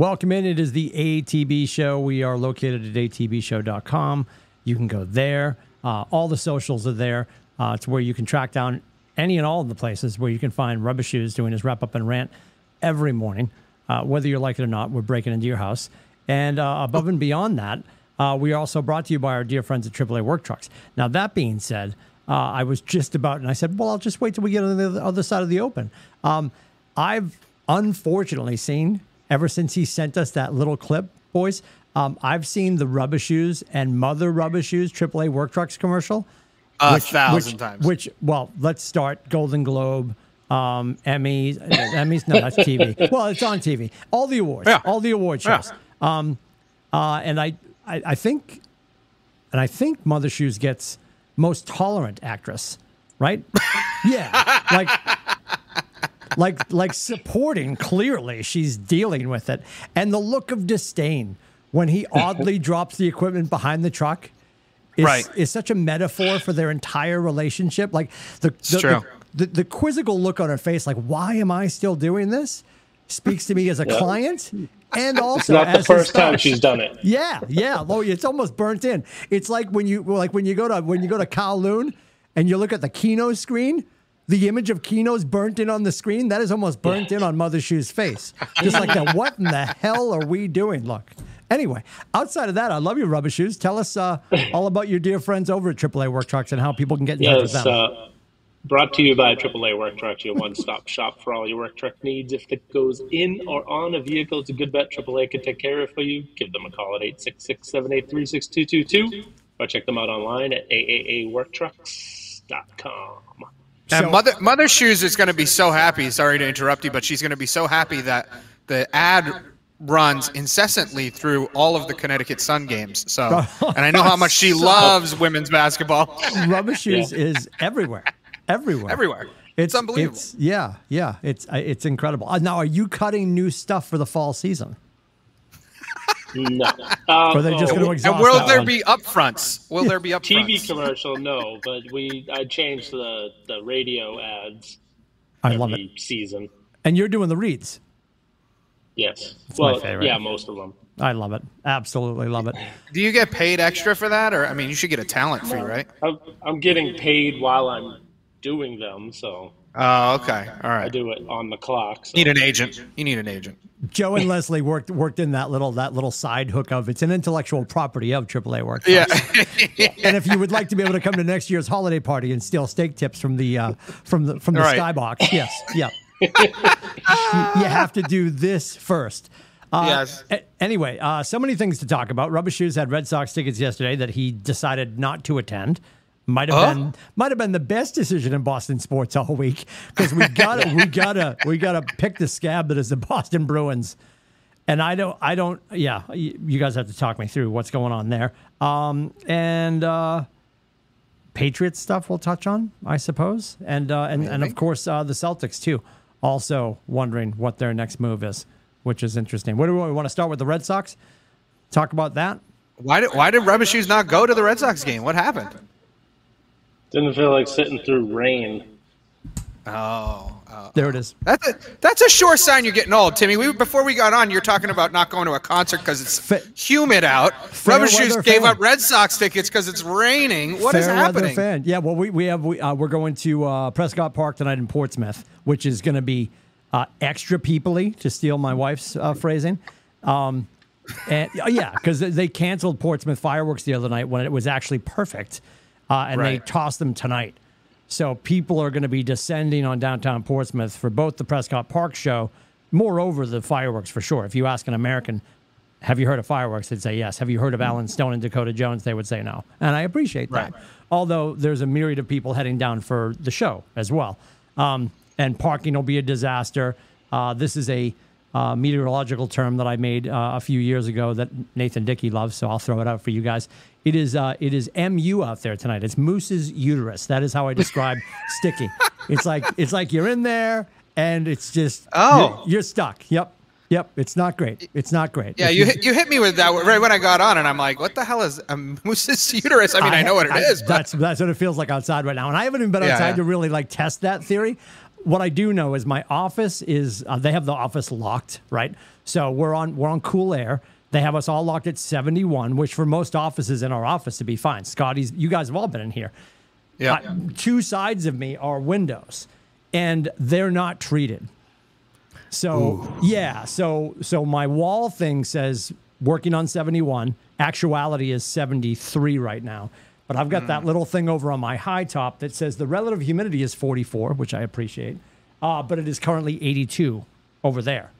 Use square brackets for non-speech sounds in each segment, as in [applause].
welcome in. It is the ATB show. We are located at atbshow.com. You can go there. Uh, all the socials are there. Uh, it's where you can track down any and all of the places where you can find Rubber Shoes doing his wrap up and rant every morning. Uh, whether you like it or not, we're breaking into your house. And uh, above and beyond that, uh, we are also brought to you by our dear friends at AAA Work Trucks. Now, that being said, uh, I was just about, and I said, well, I'll just wait till we get on the other side of the open. Um, I've unfortunately seen, ever since he sent us that little clip, boys, um, I've seen the Rubber Shoes and Mother Rubber Shoes AAA Work Trucks commercial. A which- thousand which- times. Which, well, let's start Golden Globe, um, Emmys, Emmys. No, that's TV. [laughs] Well, it's on TV. All the awards, Yeah. all the award Yeah. shows. Um, uh, and I, I, I think, and I think Mother Shoes gets most tolerant actress, right? [laughs] yeah, like, like, like supporting. Clearly, she's dealing with it, and the look of disdain when he oddly [laughs] drops the equipment behind the truck is, Right. is such a metaphor for their entire relationship. Like the the, the, the, the quizzical look on her face, like, why am I still doing this? Speaks to me as a Yeah. client and also It's not as the first time she's done it. Yeah, yeah. It's almost burnt in. It's like when you like when you go to when you go to Kowloon and you look at the Keno screen. The image of Keno's burnt in on the screen. That is almost burnt in on Mother Shoe's face. Just like that. What in the hell are we doing? Look. Anyway, outside of that, I love your Rubber Shoes. Tell us uh, all about your dear friends over at AAA Work Trucks and how people can get in touch with Yes, them. uh, brought to you by AAA Work Trucks, your one-stop [laughs] shop for all your work truck needs. If it goes in or on a vehicle, it's a good bet AAA can take care of for you. Give them a call at 866-783-6222 or check them out online at aaaworktrucks.com. And So- Mother Mother Shoes is going to be so happy. Sorry to interrupt you, but she's going to be so happy that the ad runs incessantly through all of the Connecticut Sun games. So, [laughs] and I know how much she loves women's basketball [laughs] Rubber Shoes is everywhere, everywhere, everywhere. It's, unbelievable. It's, yeah, yeah. It's it's incredible. Uh, now, are you cutting new stuff for the fall season? No. [laughs] Um, are they just oh, going to exhaust and will that there one? be upfronts? Will there be upfronts? TV commercial? No, but we I changed the the radio ads I love it. season. And you're doing the reads. Yes. my well, favorite. yeah, most of them. I love it. Absolutely love it. Do you get paid extra for that, or I mean, you should get a talent fee, right? I'm, I'm getting paid while I'm doing them, so Oh, okay, All right. I do it on the clock. So. Need an agent. You need an agent. Joe and Leslie worked worked in that little that little side hook of it's an intellectual property of AAA Work. Yeah. [laughs] And if you would like to be able to come to next year's holiday party and steal steak tips from the uh, from the from the Right. skybox, yes, yeah, [laughs] you, you have to do this first. Uh, Yes. a- Anyway, uh, so many things to talk about. Rubber Shoes had Red Sox tickets yesterday that he decided not to attend. Might have Oh. been might have been the best decision in Boston sports all week because we got to we gotta we gotta pick the scab that is the Boston Bruins. And I don't, I don't, yeah, you guys have to talk me through what's going on there. Um, and uh, Patriots stuff we'll touch on, I suppose. And, uh, and, and of course, uh, the Celtics, too, also wondering what their next move is, which is interesting. What do we, want to start with the Red Sox? Talk about that? Why did Why did Rubber Shoes not go to the Red Sox game? What happened? Didn't feel like sitting through rain. Oh, oh. There it is. That's a, that's a sure sign you're getting old, Timmy. We, before we got on, you're talking about not going to a concert because it's Fa- humid out. Fair Rubber Shoes gave fan. up Red Sox tickets because it's raining. What is Fair weather happening? Fan. Yeah, well, we, we have we, uh, we're going to uh, Prescott Park tonight in Portsmouth, which is going to be uh, extra peoply, to steal my wife's uh, phrasing. Um, and uh, yeah, because they canceled Portsmouth fireworks the other night when it was actually perfect, uh, and they Right. tossed them tonight. So people are going to be descending on downtown Portsmouth for both the Prescott Park show, moreover the fireworks for sure. If you ask an American, have you heard of fireworks? They'd say yes. Have you heard of Alan Stone and Dakota Jones? They would say no. And I appreciate that. Right. Although there's a myriad of people heading down for the show as well. Um, and parking will be a disaster. Uh, this is a uh, meteorological term that I made uh, a few years ago that Nathan Dickey loves, so I'll throw it out for you guys. It is uh, it is mu out there tonight. It's moose's uterus. That is how I describe [laughs] sticky. It's like it's like you're in there and it's just Oh. you're, you're stuck. Yep, yep. It's not great. It's not great. Yeah, If you hit, you hit me with that right when I got on, and I'm like, "What the hell is a [laughs] moose's uterus?" I mean, I, know what it is, but That's that's what it feels like outside right now, and I haven't even been Yeah, outside yeah. to really like test that theory. what I do know is my office is uh, they have the office locked, right? So we're on we're on cool air. They have us all locked at 71, which for most offices in our office to be fine. Scotty's, you guys have all been in here. Yeah. Uh, two sides of me are windows, and they're not treated. So yeah, so so my wall thing says working on 71. Actuality is 73 right now. But I've got that little thing over on my high top that says the relative humidity is 44, which I appreciate. Uh, but it is currently 82 over there.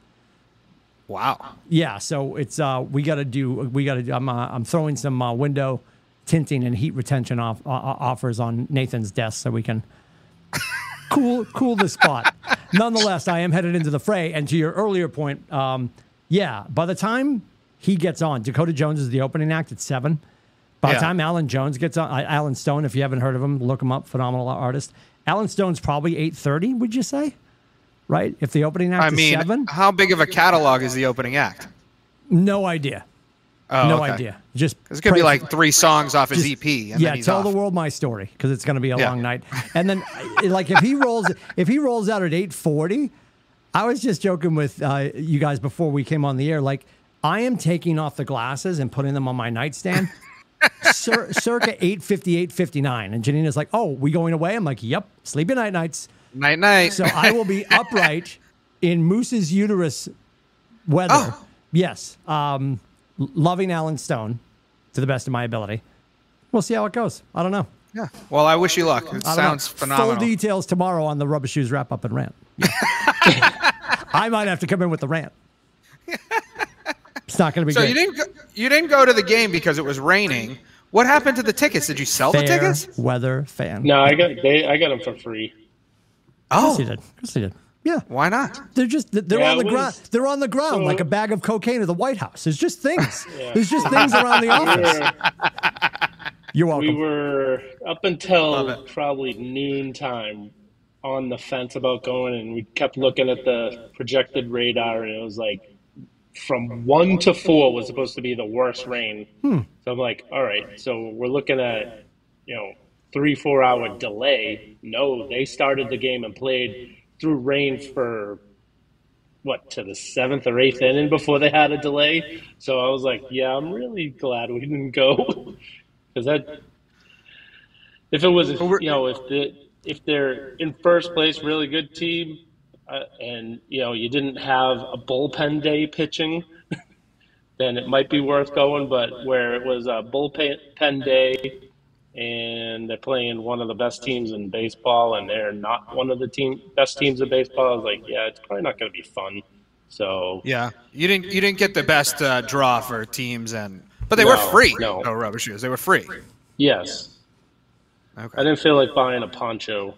Wow. Yeah, so it's uh, we got to do we got to. I'm uh, I'm throwing some uh, window tinting and heat retention off, uh, uh, offers on Nathan's desk so we can [laughs] cool cool the spot. Nonetheless, I am headed into the fray. And to your earlier point, um, yeah, by the time he gets on, Dakota Jones is the opening act at seven. By the time Alan Jones gets on, uh, Alan Stone, if you haven't heard of him, look him up. Phenomenal artist. Alan Stone's probably eight thirty. Would you say? Right? If the opening act I is mean, seven, how big of a catalog is the opening act? no idea. Oh, no okay. idea. Just It's gonna be like three songs off his just- EP, and yeah, then tell off. the world my story because it's going to be a Yeah. long night. And then, like, if he rolls, if he rolls out at eight forty, I was just joking with uh, you guys before we came on the air. Like, I am taking off the glasses and putting them on my nightstand. [laughs] cir- circa 8.50 8.59 and janina's like oh we going away i'm like yep sleepy night nights Night night. so i will be [laughs] upright in moose's uterus weather Oh. yes um, loving alan stone to the best of my ability we'll see how it goes i don't know yeah. Well, I wish you luck. It I don't know. sounds phenomenal. Full details tomorrow on the Rubber Shoes wrap up and rant. [laughs] I might have to come in with the rant. It's not going to be so great. you didn't go, you didn't go to the game because it was raining. What happened to the tickets? Did you sell Fair the tickets? weather fan. No, I got they I got them for free. Of course Oh, he did. Of course he did. Yeah, why not? they're just they're Yeah, on the ground. They're on the ground so- like a bag of cocaine at the White House. There's just things. [laughs] There's just things around the [laughs] office. You're welcome. we were up until probably noon time on the fence about going, and we kept looking at the projected radar, and it was like from one to four was supposed to be the worst rain. Hmm. So I'm like, all right, so we're looking at you know three four hour delay. No, they started the game and played through rain for what to the seventh or eighth inning before they had a delay. So I was like, yeah, I'm really glad we didn't go [laughs] because that if it was you know if the if they're in first place, really good team, uh, and you know you didn't have a bullpen day pitching. [laughs] Then it might be worth going, but where it was a bullpen day, and they're playing one of the best teams in baseball, and they're not one of the team best teams in baseball. I was like, yeah, it's probably not going to be fun. So Yeah, you didn't you didn't get the best uh, draw for teams, and but they were free. no. Oh, rubber shoes. They were free. yes, Okay. I didn't feel like buying a poncho.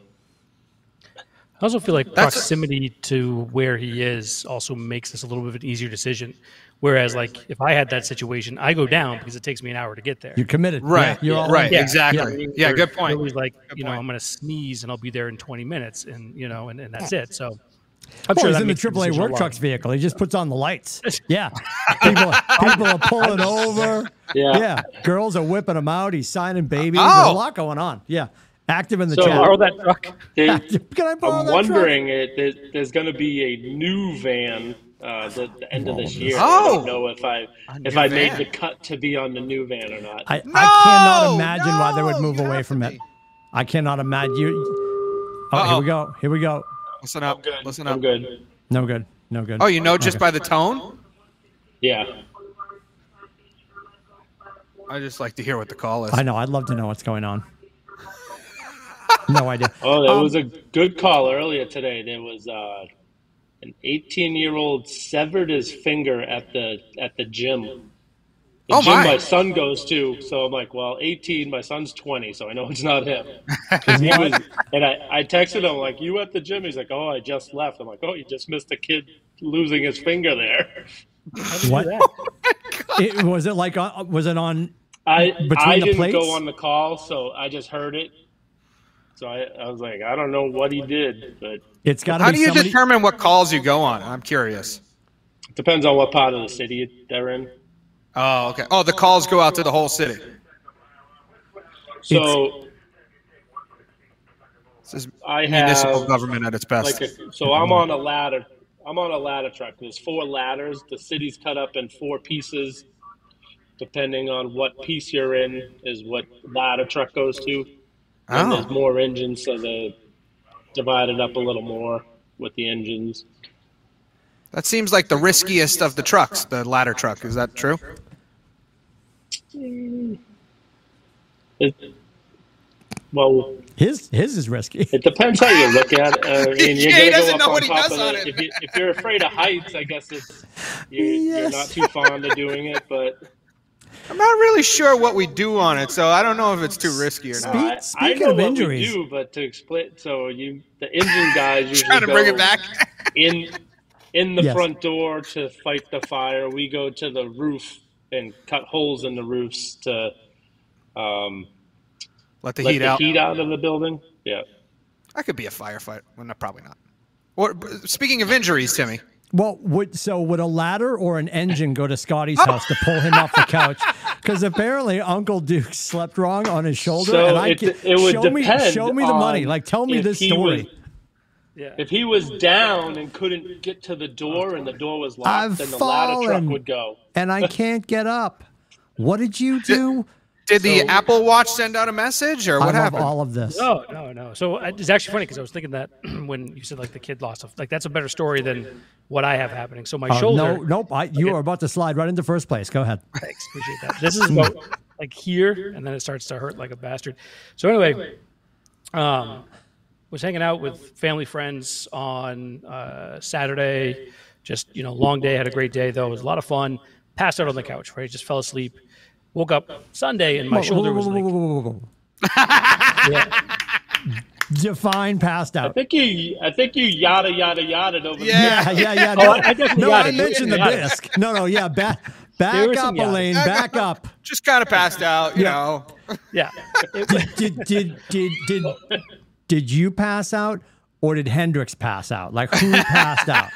I also feel like That's- proximity to where he is also makes this a little bit of an easier decision. Whereas, like, if I had that situation, I go down because it takes me an hour to get there. You're committed. Right. Yeah, you're all right. Yeah. Exactly. Yeah. Where good point. Billy's like, Good you know, point. I'm going to sneeze and I'll be there in 20 minutes, and you know, and, and that's it. So, I'm Well, he's in the makes AAA a work trucks vehicle. He just puts on the lights. [laughs] Yeah. People, people are pulling [laughs] over. Yeah. Yeah. Girls are whipping him out. He's signing babies. Oh. There's a oh. lot going on. Yeah. Active in the So- chat. Borrow that truck. They, Can I borrow I'm that wondering it. There, there's going to be a new van uh, the, the end of this year. I Oh! don't know if I if new I made the cut to be on the new van or not. I, I cannot No, imagine why they would move you away from it. I cannot imagine you. Oh, here Uh-oh. we go. Here we go. Listen up. good. Listen I'm up. good. No good. No good. Oh, you know just Okay. by the tone? Yeah. I just like to hear what the call is. I know. I'd love to know what's going on. No idea. Oh, there Um, was a good call earlier today. There was uh, an 18 year old severed his finger at the at the gym. The Oh, gym my. my son goes to. So I'm like, well, 18. My son's 20, so I know it's not him. [laughs] he was, and I, I texted him like, "You at the gym?" He's like, "Oh, I just left." I'm like, "Oh, you just missed a kid losing his finger there." What? Oh, it, was it like? On, was it on? I Between I the didn't plates? go on the call, so I just heard it. So I, I was like, I don't know what he did, but It's got How be do you somebody. determine what calls you go on? I'm curious. it depends on what part of the city they're in. Oh, okay. Oh, the calls go out to the whole city. So This is I municipal have government at its best. like a, so I'm on a ladder. I'm on a ladder truck. There's four ladders. The city's cut up in four pieces. Depending on what piece you're in, is what ladder truck goes to. And there's oh, more engines, so they divided up a little more with the engines. that seems like the riskiest of the trucks, the ladder truck. Is that true? It, well, His his is risky. it depends how you look at it. Uh, I [laughs] mean, you're Yeah, he gonna doesn't go know up what he does on it. it. If, you, if you're afraid of heights, I guess it's you're, you're not too fond of doing it. But I'm not really sure what we do on it, so I don't know if it's too risky or Speak- not. I, I speaking know of what injuries- we do, but to split, so you the engine guys [laughs] usually Trying to bring it back. in in the Yes. front door to fight the fire. We go to the roof and cut holes in the roofs to um, Let the let heat the out. heat out of the building. Yeah. I could be a firefighter. Well, no, probably not. Or, speaking of injuries, Timmy, Well, would so would a ladder or an engine go to Scotty's [laughs] house to pull him off the couch? Because apparently Uncle Duke slept wrong on his shoulder, So and I it- can, it would show me depend show me the money. Like tell me if this he story. was- Yeah. If he was down and couldn't get to the door and the door was locked, I've then the ladder truck would go. and I can't get up. What did you do? [laughs] did the So- Apple Watch send out a message, or I what love happened? all of this. No, no, no. So it's actually funny because I was thinking that [clears throat] when you said like the kid lost, a, like that's a better story than what I have happening. So my Oh, shoulder. no, nope. I, you Okay. are about to slide right into first place. Go ahead. [laughs] Thanks, appreciate that. This is about like here, and then it starts to hurt like a bastard. So anyway, um, was hanging out with family friends on uh, Saturday. Just you know, long day. Had a great day though. It was a lot of fun. Passed out on the couch. Right, just fell asleep. Woke up Sunday, and my Whoa, shoulder whoa, was whoa, like. whoa, whoa, whoa, whoa. [laughs] Yeah. Define passed out. I think you, I think you yada yada yada over Yeah. Yeah, yeah, yeah. [laughs] Oh, No, I- I no, got I it. mentioned the Got it. bisque. No, no, yeah, back, back up, some yada. Elaine, back up. Just kind of passed out, you Yeah. know. [laughs] Yeah. It- Did did did did did you pass out, or did Hendrix pass out? Like who passed out?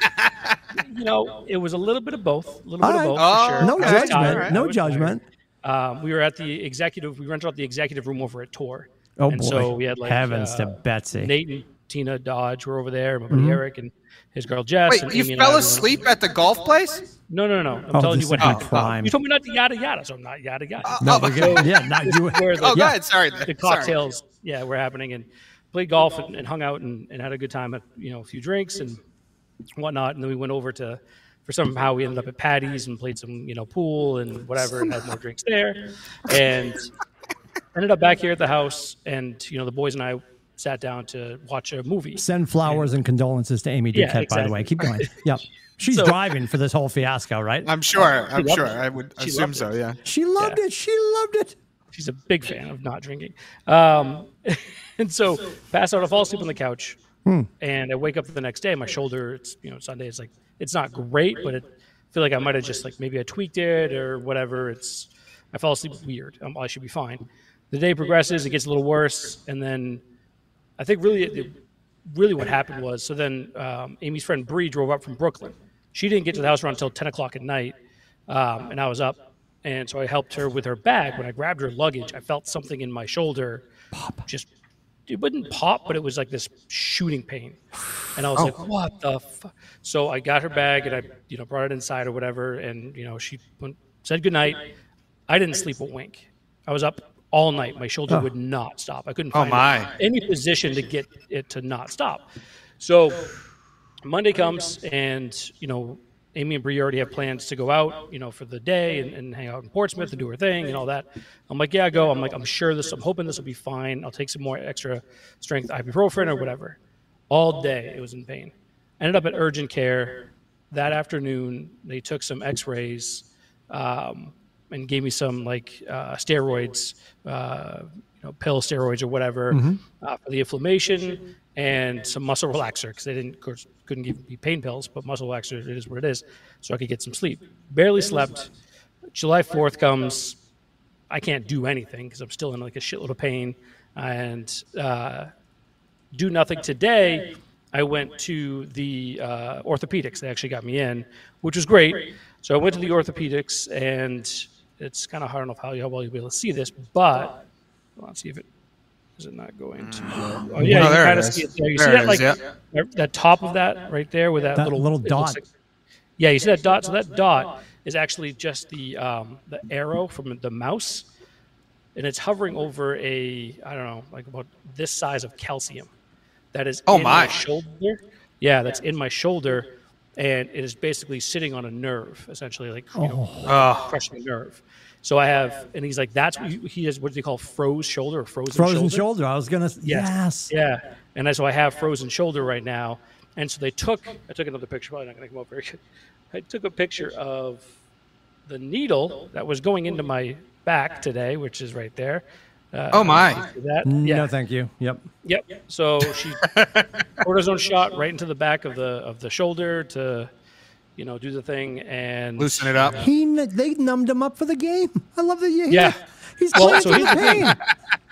you know, it was a little bit of both. A little All bit right. of both. Oh, for sure. Oh, no Okay. I was judgment. tired. I No judgment. tired. Judgment. Um, we were at the executive. We rented out the executive room over at Tor. Oh and boy! So we had like Heavens uh, to Betsy. Nate and Tina Dodge were over there. My buddy Eric and his girl Jess. Wait, and you Amy fell we were- asleep at the golf place? No, no, no. I'm Oh, telling you what my happened. prime. You told me not to yada yada, so I'm not yada yada. No, we're good. Yeah, not [laughs] you. Where the, Oh, go Yeah. ahead. Sorry. the Sorry. cocktails, yeah, were happening, and played golf and, and hung out and, and had a good time at you know a few drinks and whatnot, and then we went over to. For somehow we ended up at Patty's and played some, you know, pool and whatever, and had more drinks there, and ended up back here at the house. And you know, the boys and I sat down to watch a movie. Send flowers and condolences to Amy Yeah, Duquette, by the way. Keep going. [laughs] Yep. She's So- driving for this whole fiasco, right? I'm sure. I'm loved sure. it. I would She assume so. Yeah. She loved Yeah. it. She loved it. She's a big fan of not drinking. Um, [laughs] and so pass out, I fall asleep on the couch, and I wake up the next day. My shoulder, it's you know Sunday. It's like it's not great, but it I feel like I might have just like maybe I tweaked it or whatever. It's I fell asleep weird. Um, I should be fine. The day progresses, it gets a little worse, and then I think really, it, really what happened was so then um, Amy's friend Bree drove up from Brooklyn. She didn't get to the house around until ten o'clock at night, um, and I was up, and so I helped her with her bag. When I grabbed her luggage, I felt something in my shoulder, Pop. just it wouldn't pop, but it was like this shooting pain, and I was oh. like, "What the?" Fu-? So I got her bag and I, you know, brought it inside or whatever, and you know, she went, said goodnight. I didn't sleep a wink. I was up all night. My shoulder would not stop. I couldn't Oh, find my. any position to get it to not stop. So Monday comes, and you know, Amy and Bree already have plans to go out, you know, for the day and, and hang out in Portsmouth and do her thing and all that. I'm like, yeah, go. I'm like, I'm sure this. I'm hoping this will be fine. I'll take some more extra strength ibuprofen or whatever. All day, it was in pain. Ended up at urgent care that afternoon. They took some X-rays um, and gave me some like uh, steroids, uh, you know, pill steroids or whatever uh, for the inflammation and some muscle relaxer because they didn't of course, couldn't give me pain pills, but muscle relaxer it is what it is, so I could get some sleep. Barely slept. July fourth comes. I can't do anything because I'm still in like a shitload of pain and uh, do nothing today. I went to the uh, orthopedics. They actually got me in, which was great. So I went to the orthopedics, and it's kind of hard enough how, how well you'll be able to see this, but let's see if it. Is it not going to? go? [gasps] Oh yeah, Oh, you there kind it of see it there. You There see it that is, like yeah. that- that top of that right there with that, That little little dot. like- yeah, you see that dot. So that dot is actually just the um, the arrow from the mouse, and it's hovering over a I don't know like about this size of calcium. That is Oh, in my. shoulder. Yeah, that's in my shoulder, and it is basically sitting on a nerve, essentially like you know, Oh, crushing a nerve. So I have, and he's like, that's what he, he has. What do they call froze shoulder or frozen, shoulder Frozen shoulder? shoulder. I was gonna. Yes. Yeah, and I, so I have frozen shoulder right now, and so they took. I took another picture. Probably not going to come up very good. I took a picture of the needle that was going into my back today, which is right there. Uh, Oh, my. That yeah. No, thank you. Yep. Yep. So she [laughs] cortisone shot right into the back of the of the shoulder to, you know, do the thing and loosen it up. He they numbed him up for the game. I love that. You, Yeah. He's Well, playing so for here's the the thing. pain.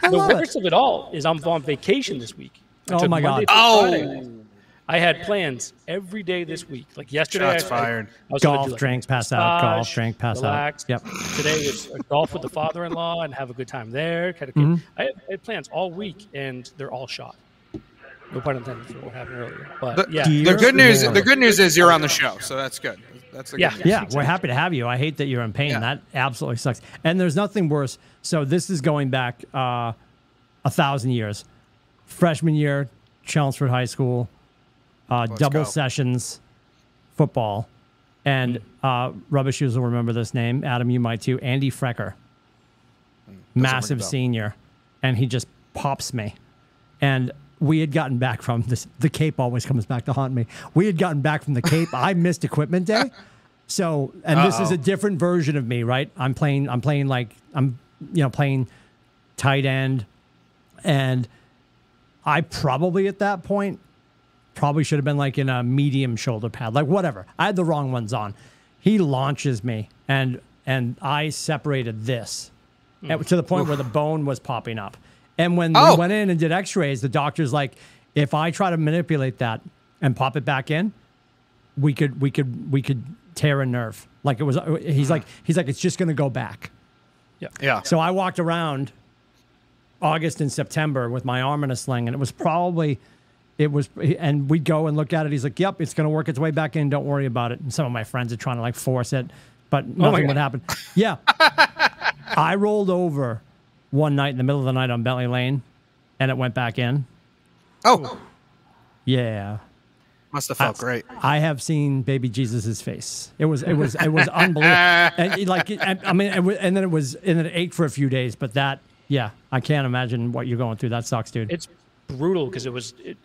I the love it. worst of it all is I'm on vacation this week. I Oh my God. Monday through Oh. I had plans every day this week. Like yesterday, Shots I, fired. I was gonna Golf, do, like, drink, pass out. Golf, massage, drink, pass relax. out. Yep. Today was golf with the father-in-law and have a good time there. Kind of, Mm-hmm. I, had, I had plans all week, and they're all shot. No pun intended for what happened earlier. But The, yeah, the good news, the good news is you're on the show, so that's good. That's the Yeah. good. Yeah, we're happy to have you. I hate that you're in pain. Yeah. That absolutely sucks. And there's nothing worse. So this is going back uh, a thousand years. Freshman year, Chelmsford High School, uh, double go. sessions football, and uh, Rubber Shoes will remember this name. Adam, you might too. Andy Frecker, massive senior, and he just pops me. And we had gotten back from this. The Cape always comes back to haunt me. We had gotten back from the Cape. I [laughs] missed equipment day. So, and this is a different version of me, right? I'm playing, I'm playing like, I'm, you know, playing tight end. And I probably at that point, probably should have been like in a medium shoulder pad, like whatever. I had the wrong ones on. He launches me and, and I separated this hmm. and to the point where the bone was popping up. And when Oh. we went in and did x rays, the doctor's like, if I try to manipulate that and pop it back in, we could we could we could tear a nerve. Like it was he's like he's like it's just going to go back. Yeah. Yeah. So I walked around August and September with my arm in a sling and it was probably it was and we'd go and look at it he's like yep it's going to work its way back in don't worry about it and some of my friends are trying to like force it but oh nothing God. would happen. Yeah. [laughs] I rolled over one night in the middle of the night on Bentley Lane and it went back in. Oh, Yeah. must have felt great. I have seen baby Jesus's face. It was it was it was [laughs] unbelievable. and it, like I I mean, it was, and then it was and then it ached for a few days. But that, yeah, I can't imagine what you're going through. That sucks, dude. it's brutal because it was it,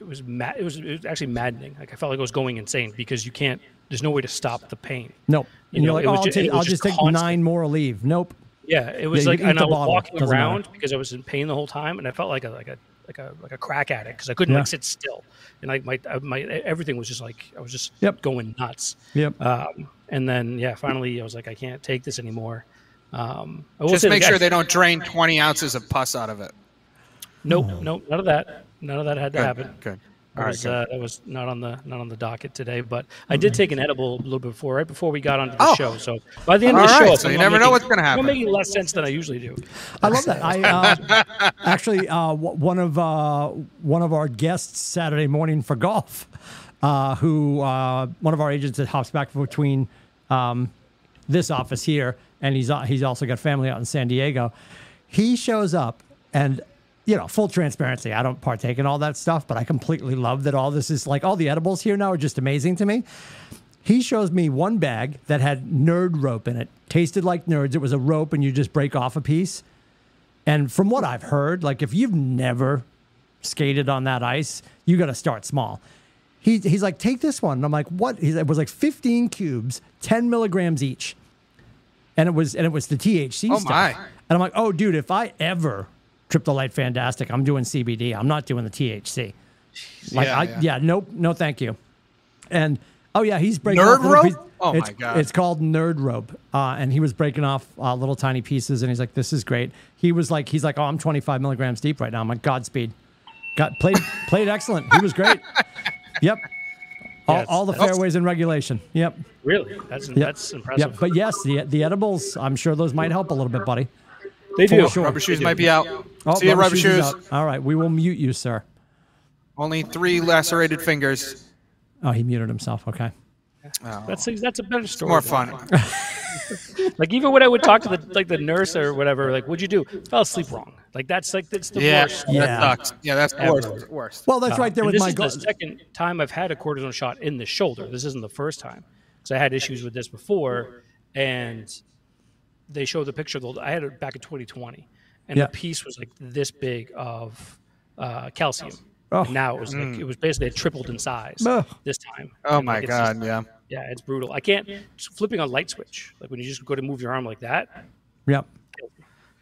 it was mad. It was it was actually maddening. Like I felt like I was going insane because you can't. There's no way to stop the pain. nope. you And you're know, like, oh, was I'll, ju- take, I'll just just take constant. nine more leave. Nope. Yeah, it was Yeah, like, and I was bottle. walking Doesn't matter. around because I was in pain the whole time, and I felt like a like a like a like a crack addict because I couldn't Yeah. like sit still, and like my my everything was just like I was just Yep. going nuts. Yep. Um, and then yeah, finally I was like, I can't take this anymore. Um, I will Just say, make like, sure I- they don't drain 20 ounces of pus out of it. Nope, nope, none of that. None of that had to Good. happen. Good. That All right. was, Good. uh, that was not on the not on the docket today, but I did take an edible a little bit before, right before we got onto the Oh. show. So by the end of the right, show, so I'm you not never know what's gonna happen. I'm making less sense than I usually do. I love that. I uh, [laughs] actually uh, w- one of uh, one of our guests Saturday morning for golf, uh, who uh, one of our agents that hops back between um, this office here, and he's uh, he's also got family out in San Diego. He shows up, and you know, full transparency. I don't partake in all that stuff, but I completely love that all this is like all the edibles here now are just amazing to me. He shows me one bag that had nerd rope in it. Tasted like nerds. It was a rope, and you just break off a piece. And from what I've heard, like if you've never skated on that ice, you got to start small. He, he's like, take this one. And I'm like, what? He's, it was like 15 cubes, 10 milligrams each. And it was and it was the THC Oh, stuff. my. And I'm like, oh, dude, if I ever trip the light fantastic, I'm doing CBD. I'm not doing the THC. Like, Yeah, I, yeah. yeah. nope, no, thank you. And oh yeah, he's breaking Nerd off rope? piece- Oh, my it's, God. It's called Nerd Rope, uh, and he was breaking off uh, little tiny pieces, and he's like, "This is great." He was like, "He's like, oh, I'm 25 milligrams deep right now." I'm like, "Godspeed." Got played played excellent. He was great. [laughs] Yep. All, it's- all the fairways in regulation. Yep. Really, that's Yep. that's impressive. Yep. But yes, the the edibles. I'm sure those might help a little bit, buddy. They do. sure. Rubber shoes do. might be out. Oh, See you, rubber is shoes. All right, we will mute you, sir. Only three lacerated fingers. Oh, he muted himself. Okay. Oh. That's that's a better story. More than- fun. [laughs] Like even when I would talk to the like the nurse or whatever, like, what'd you do? Fell asleep wrong. Like that's like that's the Yeah, worst. Yeah. that sucks. Yeah, that's the Ever. worst. Worst. Well, that's uh, right there with this my This is goal. the second time I've had a cortisone shot in the shoulder. This isn't the first time because I had issues with this before, and they showed the picture. Of the, I had it back in 2020, and Yeah. the piece was like this big of uh, calcium. Oh. And now it was like it was basically it tripled in size Ugh. this time. Oh And, my like, it's just- god, yeah. yeah, it's brutal. I can't flipping a light switch like when you just go to move your arm like that. Yep.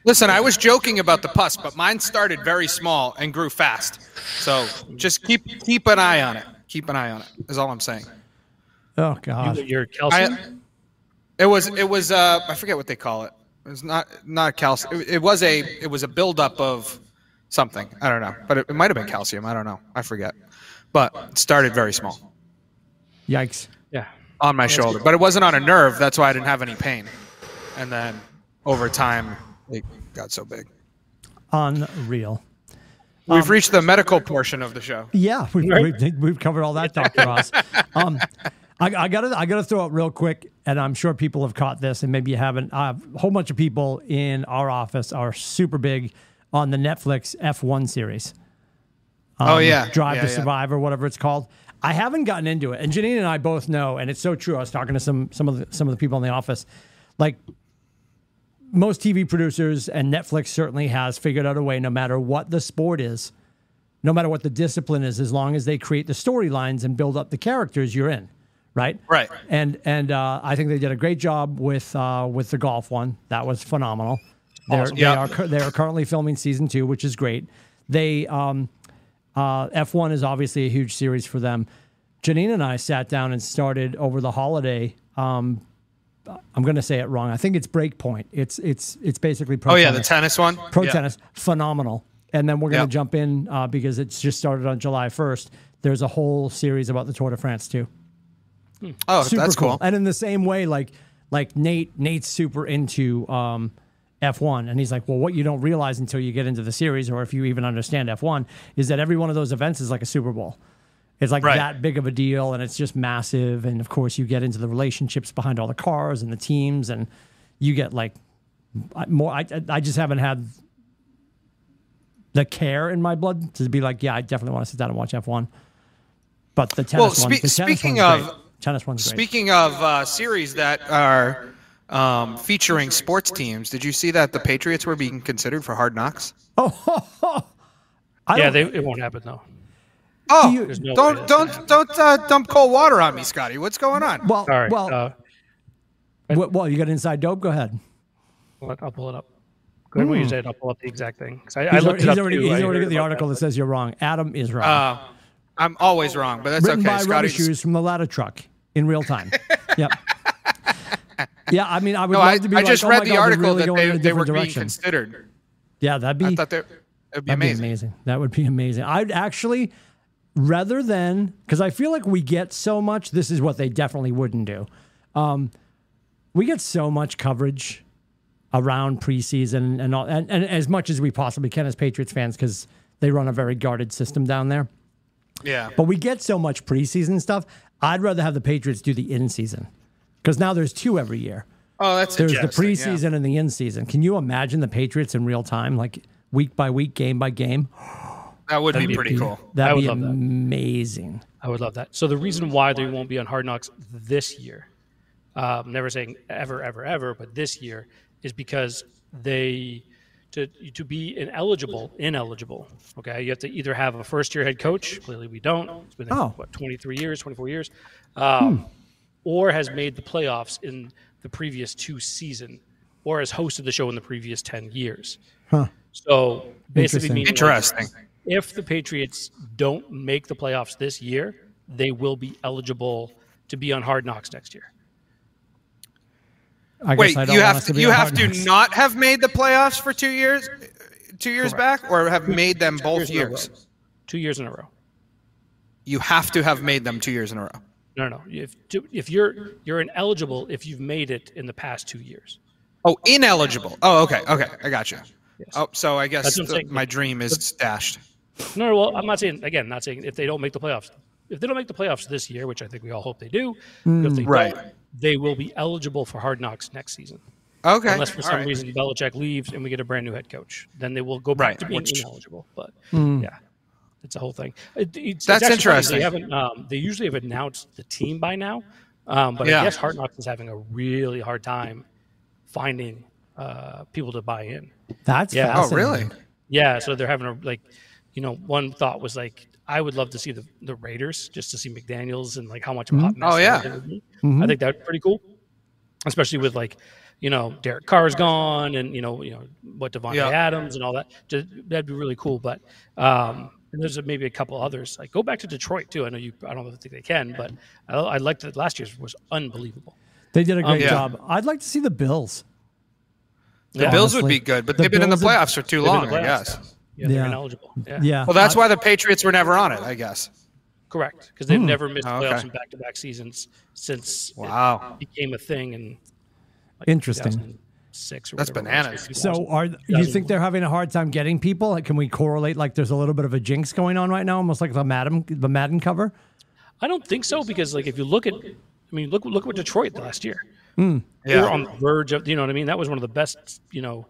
Listen, I was joking about the pus, but mine started very small and grew fast. So just keep keep an eye on it. Keep an eye on it. Is all I'm saying. Oh God. Your calcium. I, it was it was uh I forget what they call it. It was not not calcium. It, it was a it was a buildup of something. I don't know, but it, it might have been calcium. I don't know. I forget. But it started very small Yikes. yeah. on my shoulder, but it wasn't on a nerve. That's why I didn't have any pain. And then over time, it got so big. Unreal. We've reached the medical portion of the show. Yeah, we've, Right. we've, we've covered all that, Doctor Ross. [laughs] Um, I, I gotta I gotta throw it real quick, and I'm sure people have caught this, and maybe you haven't. Uh, a whole bunch of people in our office are super big on the Netflix F1 series. oh yeah, Drive yeah, to yeah. Survive or whatever it's called. I haven't gotten into it, and Janine and I both know, and it's so true. I was talking to some some of the some of the people in the office, like most TV producers and Netflix certainly has figured out a way, no matter what the sport is, no matter what the discipline is, as long as they create the storylines and build up the characters, you're in, right? Right. And and uh, I think they did a great job with uh, with the golf one. That was phenomenal. They're. They are they are currently filming season two, which is great. They um, uh, F1 is obviously a huge series for them. Janine and I sat down and started over the holiday. Um, I'm going to say it wrong. I think it's Breakpoint. It's it's it's basically pro Oh yeah, the tennis. tennis one. pro Yeah. tennis, phenomenal. And then we're going to Yeah. jump in uh, because it's just started on July 1st. There's a whole series about the Tour de France too. Oh, Super that's cool. cool. And in the same way, like like Nate, Nate's super into um, F1, and he's like, well, what you don't realize until you get into the series, or if you even understand F1, is that every one of those events is like a Super Bowl. It's like Right. that big of a deal, and it's just massive. And of course, you get into the relationships behind all the cars and the teams, and you get like more. I I just haven't had the care in my blood to be like, yeah, I definitely want to sit down and watch F1. But the tennis Well, one, spe- the tennis speaking of- great. Tennis one's great. Speaking of uh, series that are um, featuring sports teams, did you see that the Patriots were being considered for Hard Knocks? [laughs] I Yeah, they, it won't happen though. Oh, you- no don't don't don't uh, dump cold water on me, Scotty. What's going on? well, Sorry. well, uh, well, well, you got inside dope. Go ahead. I'll I'll pull it up. Go ahead when you say it. I'll pull up the exact thing. 'Cause I, I Hmm. He's, looked it up he's already, too. he's I already got the article that. that says you're wrong. Adam is wrong. Uh, I'm always wrong, but that's Written okay. by Scotty. rubber shoes from the ladder truck in real time. [laughs] yep. Yeah, I mean, I would No, love I, to be I like, just oh read the God, article really that they, they were different being considered. Yeah, that'd be I thought that it'd be amazing. be amazing. That would be amazing. I'd actually rather than because I feel like we get so much. This is what they definitely wouldn't do. Um, we get so much coverage around preseason and all, and, and as much as we possibly can as Patriots fans because they run a very guarded system down there. Yeah. But we get so much preseason stuff. I'd rather have the Patriots do the in season because now there's two every year. Oh, that's There's the interesting, yeah. preseason and the in season. Can you imagine the Patriots in real time, like week by week, game by game? That would be be pretty cool. That'd would be love that. amazing. I would love that. So the reason why they won't be on Hard Knocks this year, um, never saying ever, ever, ever, but this year is because they to to be ineligible, ineligible. Okay, you have to either have a first year head coach. Clearly, we don't. It's been Oh. what 23 years, 24 years, um, or has made the playoffs in the previous two season, or has hosted the show in the previous 10 years. Huh. So basically, Interesting. meaning like, Interesting. if the Patriots don't make the playoffs this year, they will be eligible to be on Hard Knocks next year. I Wait, guess I don't you have us to, you have to Knocks. not have made the playoffs for two years, two years back, or have made them both Years in a row. years. Two years in a row. You have to have made them two years in a row. No, no. If if you're you're ineligible if you've made it in the past two years. Oh, ineligible. Oh, okay, okay, I got you. Yes. Oh, so I guess That's what I'm the- my dream is dashed. No, well, I'm not saying again. Not saying if they don't make the playoffs. If they don't make the playoffs this year, which I think we all hope they do, but if they mm, Right. Don't, they will be eligible for Hard Knocks next season, Okay, unless for some right. reason Belichick leaves and we get a brand new head coach. Then they will go back Right, to being which- ineligible. But yeah, it's a whole thing. It- it's- That's it's interesting. They haven't. Um, they usually have announced the team by now, um, but Yeah. I guess Hard Knocks is having a really hard time finding uh, people to buy in. That's Yeah. Oh, really? Yeah, so they're having a like, you know, one thought was like, I would love to see the, the Raiders just to see McDaniels and like how much of a hot mess Oh, yeah. would be. Mhm. I think that'd be pretty cool, especially with like, you know, Derek Carr's gone and you know, you know what Davante Yeah. Adams and all that. Just, that'd be really cool. But um, and there's maybe a couple others like go back to Detroit too. I know you. I don't think they can, but I, I liked that last year's was unbelievable. They did a great yeah. job. I'd like to see the Bills. The Yeah. Bills would be good, but The they've been in the Bills have- playoffs for too They've been in long, the I playoffs guess. now. Yeah, they're Yeah. ineligible. Yeah. Yeah. Well, that's why the Patriots were never on it, I guess. Correct, because they've hmm. never missed Oh, playoffs okay. in back-to-back seasons since Wow. it became a thing in like Interesting. six. or That's whatever it was, bananas. So are you think they're having a hard time getting people? Like, can we correlate like there's a little bit of a jinx going on right now, almost like the Madden the Madden cover? I don't think so because like if you look at, I mean, look look at what Detroit last year. They were Yeah. on the verge of, you know what I mean. That was one of the best, you know,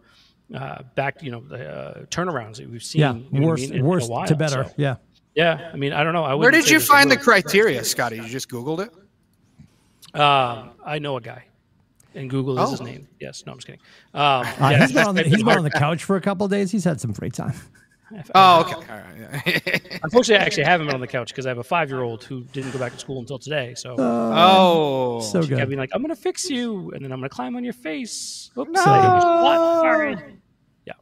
uh, back, you know, uh, turnarounds that we've seen. Yeah, you know what I worse mean, in- in a worse while. to better. So, Yeah. yeah, I mean, I don't know. I Where did you find the real- criteria, Scotty? You just Googled it? Um, I know a guy, and Google is his Oh. name. Yes, no, I'm just kidding. Um, Uh, yeah, he's been [laughs] on the, he's been on the couch for a couple of days. He's had some free time. Oh, okay. All right. [laughs] Unfortunately, I actually haven't been on the couch because I have a five-year-old who didn't go back to school until today. So oh. So she kept good. being like, "I'm gonna fix you," and then I'm gonna climb on your face. Oops, No. I think it's what? Sorry. Yeah,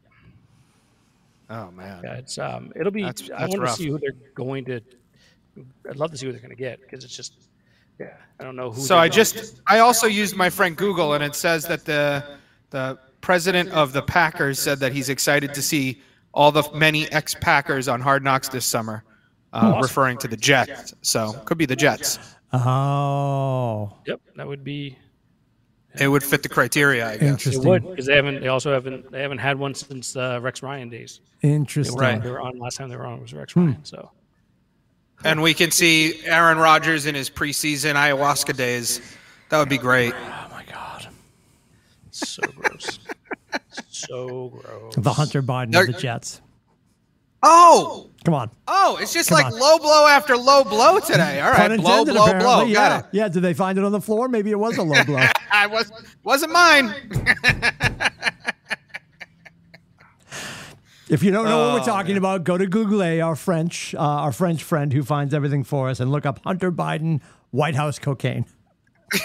oh, man. yeah, it's um, it'll be. That's- I that's want rough. to see who they're going to. I'd love to see who they're gonna get because it's just, yeah, I don't know who. So I going just I also used my friend Google, and it says that the the president of the Packers said that he's excited to see all the many ex-Packers on Hard Knocks this summer, uh, referring to the Jets. So could be the Jets. Oh, Yep, that would be. It would fit the criteria, I guess. It would because they haven't. They also haven't. They haven't had one since uh, Rex Ryan days. Interesting. Right. They were on last time they were on was Rex Hmm. Ryan. So And we can see Aaron Rodgers in his preseason ayahuasca days. That would be great. Oh my God. so gross. So gross. The Hunter Biden They're- of the Jets. Oh, Come on. oh, it's just Come like on. low blow after low blow today. All right, Pun blow, blow, apparently. blow. Yeah. Got it. Yeah. Did they find it on the floor? Maybe it was a low blow. [laughs] I was wasn't mine. [laughs] If you don't know what Oh, we're talking about, go to Google, our French, uh, our French friend who finds everything for us, and look up Hunter Biden White House cocaine. [laughs]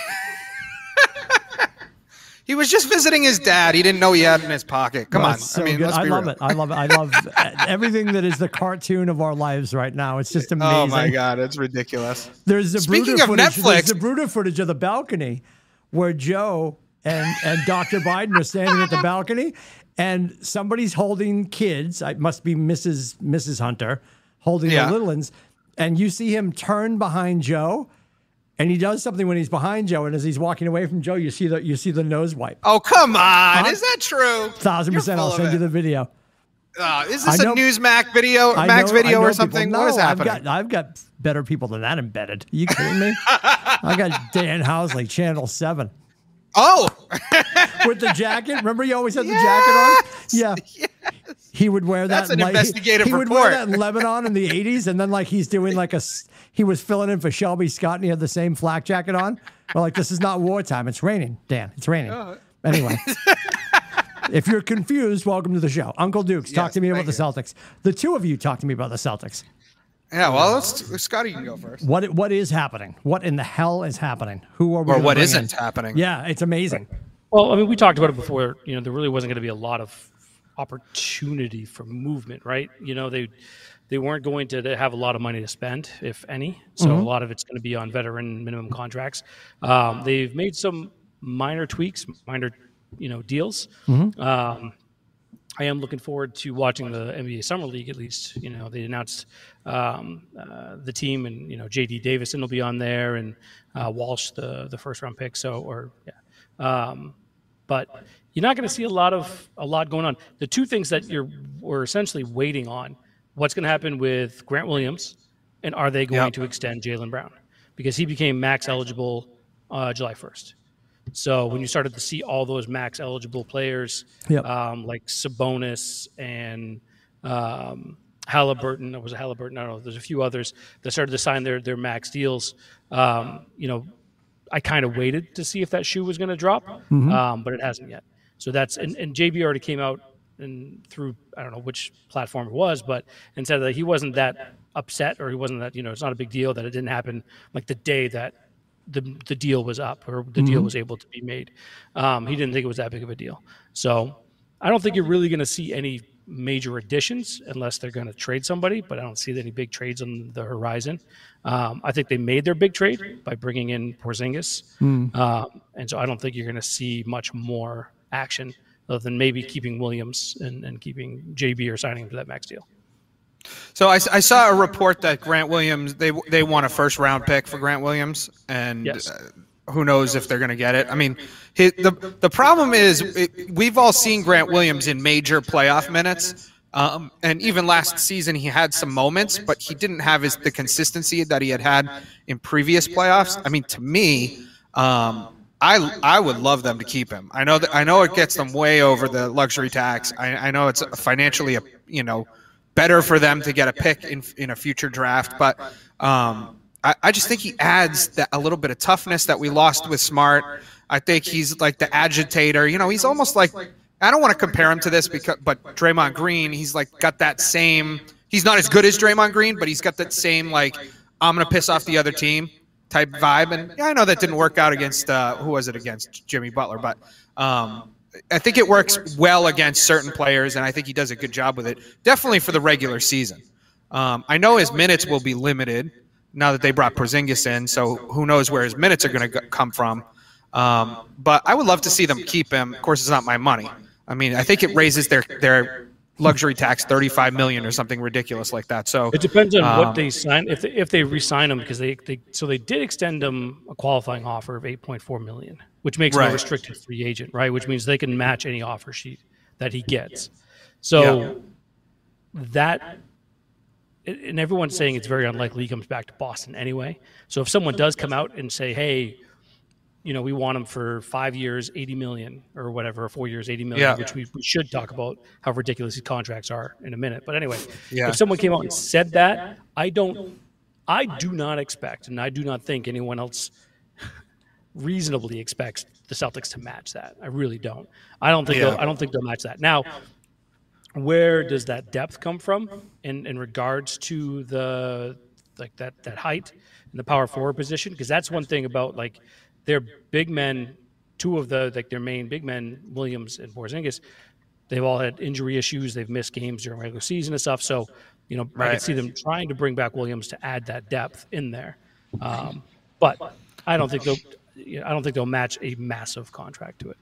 He was just visiting his dad. He didn't know he had it in his pocket. Come on. So I mean, I love real. it. I love it. I love [laughs] everything that is the cartoon of our lives right now. It's just amazing. Oh my god, it's ridiculous. There's the Speaking Bruder of footage, Netflix- there's the Bruder footage of the balcony where Joe and, and Dr. Biden are standing at the balcony and somebody's holding kids. It must be Mrs. Mrs. Hunter holding Yeah. the little ones. And you see him turn behind Joe and he does something when he's behind Joe. And as he's walking away from Joe, you see the you see the nose wipe. Oh come on, is that true? Thousand percent. I'll send you the video. Uh, is this know- a Newsmax video, I Max video or people- something? No, what is I've happening? got I've got better people than that embedded. you kidding me? [laughs] I got Dan Housley, Channel Seven. oh, [laughs] with the jacket. Remember, you always had the jacket on. Yeah, he would wear that. That's an like, investigative He would wear that in Lebanon in the '80s, and then like he's doing like a. s- He was filling in for Shelby Scott, and he had the same flak jacket on. We're like, this is not wartime. It's raining, Dan. It's raining. Oh. Anyway. [laughs] If you're confused, welcome to the show. Uncle Dukes, talk to me about thank the Celtics. The two of you talk to me about the Celtics. yeah. Well, let's, Scotty, you can go first. What what is happening? What in the hell is happening? Who are we? Or gonna what bring isn't in? happening? Yeah, it's amazing. Well, I mean, we talked about it before. You know, there really wasn't going to be a lot of opportunity for movement, right? You know, they they weren't going to have a lot of money to spend, if any. So a lot of it's going to be on veteran minimum contracts. Um, they've made some minor tweaks, minor you know deals. Um, I am looking forward to watching the NBA Summer League. At least, you know, they announced um, uh, the team, and you know, JD Davison will be on there, and uh, Walsh, the the first round pick. So, or yeah, um, but you're not going to see a lot of a lot going on. The two things that you're we're essentially waiting on: what's going to happen with Grant Williams, and are they going Yep. to extend Jaylen Brown because he became max eligible uh, July 1st. So when you started to see all those max eligible players, Yep. um, like Sabonis and um, Halliburton, it was Halliburton. I don't know. There's a few others that started to sign their their max deals. Um, you know, I kind of waited to see if that shoe was going to drop, um, but it hasn't yet. So that's and, and JB already came out and through I don't know which platform it was, but and said that he wasn't that upset or he wasn't that you know it's not a big deal that it didn't happen like the day that the the deal was up or the deal was able to be made. Um, he didn't think it was that big of a deal. So I don't think you're really going to see any major additions unless they're going to trade somebody, but I don't see any big trades on the horizon. Um, I think they made their big trade by bringing in Porzingis, um, and so I don't think you're going to see much more action other than maybe keeping Williams and, and keeping JB or signing him to that max deal. So I, I saw a report that Grant Williams they they want a first round pick for Grant Williams, and Yes. uh, who knows if they're going to get it. I mean, his, the the problem is it, we've all seen Grant Williams in major playoff minutes, um, and even last season he had some moments, but he didn't have his the consistency that he had had in previous playoffs. I mean, to me. Um, I, I would love them to keep him. I know that I know it gets them way over the luxury tax. I, I know it's financially, a, you know, better for them to get a pick in in a future draft. But um, I, I just think he adds that a little bit of toughness that we lost with Smart. I think he's like the agitator. You know, he's almost like I don't want to compare him to this because, but Draymond Green, he's like got that same. He's not as good as Draymond Green, but he's got that same like I'm gonna piss off the other team type vibe. And yeah, I know that didn't work out against uh, who was it against Jimmy Butler, but um, I think it works well against certain players, and I think he does a good job with it. Definitely for the regular season. Um, I know his minutes will be limited now that they brought Porzingis in, so who knows where his minutes are going to come from. Um, but I would love to see them keep him. Of course, it's not my money. I mean, I think it raises their their luxury tax 35 million or something ridiculous like that. So It depends on Um, what they sign. If they, if they re-sign him, because they, they so they did extend them a qualifying offer of eight point four million, which makes him a restricted free agent, right? Which means they can match any offer sheet that he gets. So that and everyone's saying it's very unlikely he comes back to Boston anyway. So if someone does come out and say, "Hey, you know, we want him for five years, eighty million, or whatever, or four years, eighty million, Yeah. which we, we should talk about how ridiculous these contracts are in a minute. But anyway, Yeah. if someone came out and said that, I don't, I do not expect, and I do not think anyone else reasonably expects the Celtics to match that. I really don't. I don't think Yeah. they'll, I don't think they'll match that. Now, where does that depth come from in, in regards to the like that that height and the power forward position? Because that's one thing about like their big men, two of the like their main big men, Williams and Porzingis, they've all had injury issues. They've missed games during regular season and stuff. So, you know, I Right. can see them trying to bring back Williams to add that depth in there. Um, but I don't think they'll. I don't think they'll match a massive contract to it.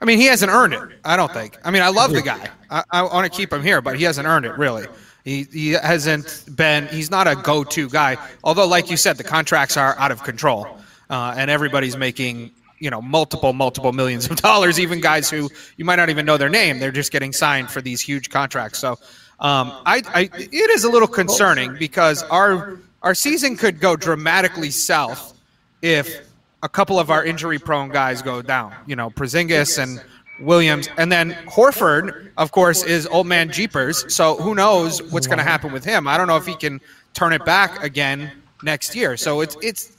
I mean, he hasn't earned it. I don't think. I mean, I love the guy. I, I want to keep him here, but he hasn't earned it really. He he hasn't been. He's not a go-to guy. Although, like you said, the contracts are out of control, uh, and everybody's making you know multiple multiple millions of dollars. Even guys who you might not even know their name, they're just getting signed for these huge contracts. So, um, I, I it is a little concerning because our our season could go dramatically south if a couple of our injury-prone guys go down. You know, Porzingis and Williams, and then Horford, of course, is old man Jeepers. So who knows what's going to happen with him? I don't know if he can turn it back again next year. So it's it's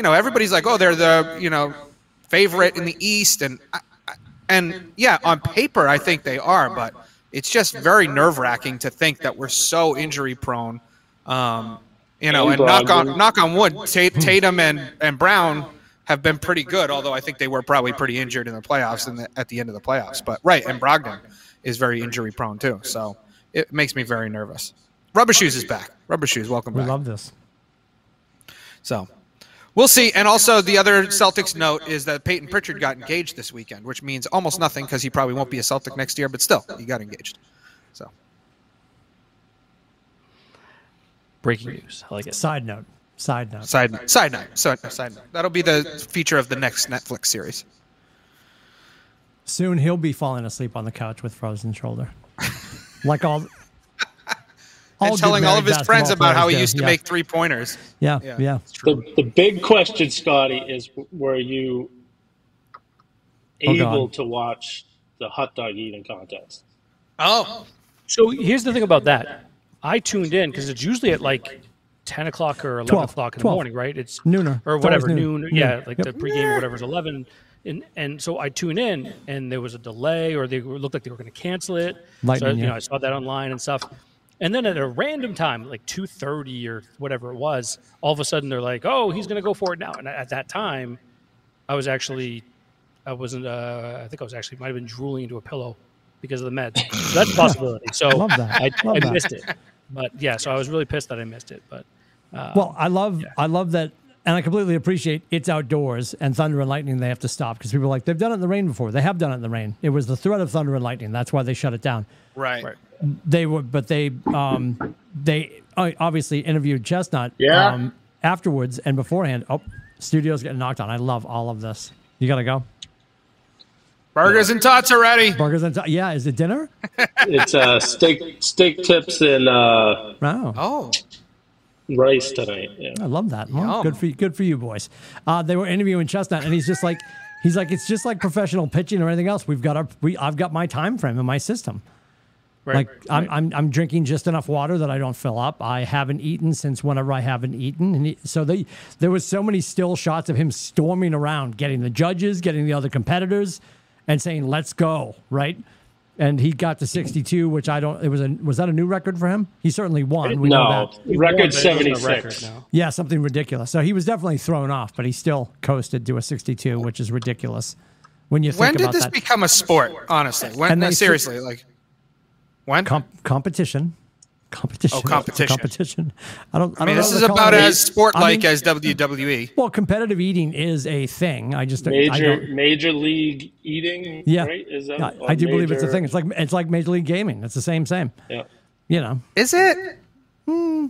you know everybody's like, oh, they're the you know favorite in the East, and and yeah, on paper I think they are, but it's just very nerve-wracking to think that we're so injury-prone. Um, you know, And and knock on knock on wood, Tatum and, and Brown have been pretty good, although I think they were probably pretty injured in the playoffs and at the end of the playoffs. But right, and Brogdon is very injury prone too, so it makes me very nervous. Rubber Shoes is back. Rubber Shoes, welcome back. We love this. So we'll see. And also, the other Celtics note is that Payton Pritchard got engaged this weekend, which means almost nothing because he probably won't be a Celtic next year, but still, he got engaged. So Breaking news. I like it. Side note. Side note. side note. side note, side, side note. That'll be the feature of the next Netflix series. Soon he'll be falling asleep on the couch with frozen shoulder, like all. All and good telling all of his friends about how he players used to yeah. make three pointers. Yeah, Yeah. yeah. The, the big question, Scotty, is were you Oh, able God. to watch the hot dog eating contest? Oh, So here's the thing about that. I tuned in because it's usually at like 10 o'clock or 11 12, o'clock in 12. the morning, right? It's Nooner. or whatever always noon. noon. Yeah, like Yep. the pregame or whatever's 11. And and so I tune in, and there was a delay, or they looked like they were going to cancel it. so Lightning, you yeah. know, I saw that online and stuff. And then at a random time, like 2:30 or whatever it was, all of a sudden they're like, "Oh, he's going to go for it now." And at that time, I was actually, I wasn't. Uh, I think I was actually might have been drooling into a pillow because of the meds. So that's a possibility. So Love that. I, I that. missed it. But yeah, so I was really pissed that I missed it. But Well, I love I love that, and I completely appreciate it's outdoors and thunder and lightning. They have to stop because people are like they've done it in the rain before. They have done it in the rain. It was the threat of thunder and lightning. That's why they shut it down. Right. Right. They were, but they um they uh, obviously interviewed Chestnut Yeah. um, afterwards and beforehand. Oh, studio's getting knocked on. I love all of this. You gotta go. Burgers and tots are ready. Burgers and t- yeah, is it dinner? [laughs] It's uh, steak steak tips and uh, Wow. Oh, rice tonight. Yeah. I love that. Well, good for you, good for you boys. Uh, they were interviewing Chestnut, and he's just like, he's like, it's just like professional pitching or anything else. We've got our, we, I've got my time frame in my system. Right, Like right. I'm, I'm, I'm drinking just enough water that I don't fill up. I haven't eaten since whenever I haven't eaten, and he, so they, there was so many still shots of him storming around, getting the judges, getting the other competitors, and saying, "Let's go!" Right. And he got to 62, which I don't. It was a was that a new record for him? He certainly won. We know No, that. Record but seventy record six. Yeah, something ridiculous. So he was definitely thrown off, but he still coasted to a 62, which is ridiculous. When you think when did about this that become a sport? Honestly, when? And No, seriously, like when? Com- competition, competition, Oh, competition. competition. I don't. I, I mean, don't this know is what to call about as sport-like I mean, as. WWE. Well, competitive eating is a thing. I just I Major don't. major league eating. Yeah, right? Is that Yeah, or I do believe it's a thing. It's like it's like Major League Gaming. It's the same, same. Yeah. You know, Is it? Hmm.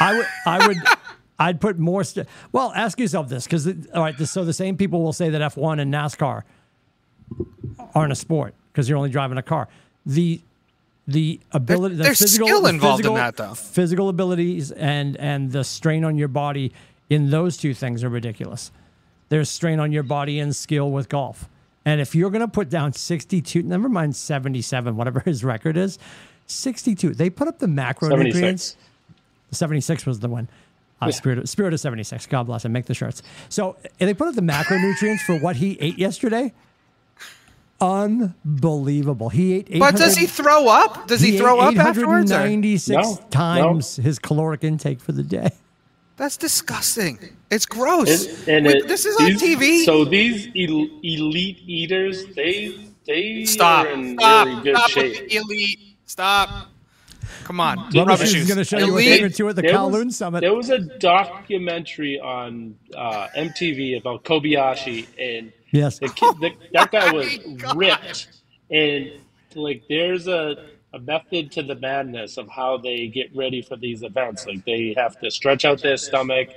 I would, I would, [laughs] I'd put more. St- well, ask yourself this, because all right, this, so the same people will say that F1 and NASCAR aren't a sport because you're only driving a car. The the ability, the there's physical, skill the involved in that, though. Physical abilities and and the strain on your body in those two things are ridiculous. There's strain on your body and skill with golf. And if you're going to put down 62, never mind 77, whatever [laughs] his record is, 62. They put up the macronutrients. 76. 76 was the one. Uh, Spirit, of, Spirit of 76. God bless him. Make the shirts. So and they put up the macronutrients for what he ate yesterday. Unbelievable. He ate But does he throw up? Does he, ate throw up afterwards? or- 896 No, times his caloric intake for the day. That's disgusting. It's gross. It- and Wait, it- this is on TV. So these el- elite eaters, they they stop. are in Stop. really good Stop shape. with the elite. Stop. Come on. Rubber Rubber Shoes is gonna show you what Elite- they were to at the There Kowloon was- Summit. There was a documentary on uh, MTV about Kobayashi, and Yes. the, kid, the, that guy was [laughs] Oh ripped. And like, there's a, a method to the madness of how they get ready for these events. Like, they have to stretch out their stomach,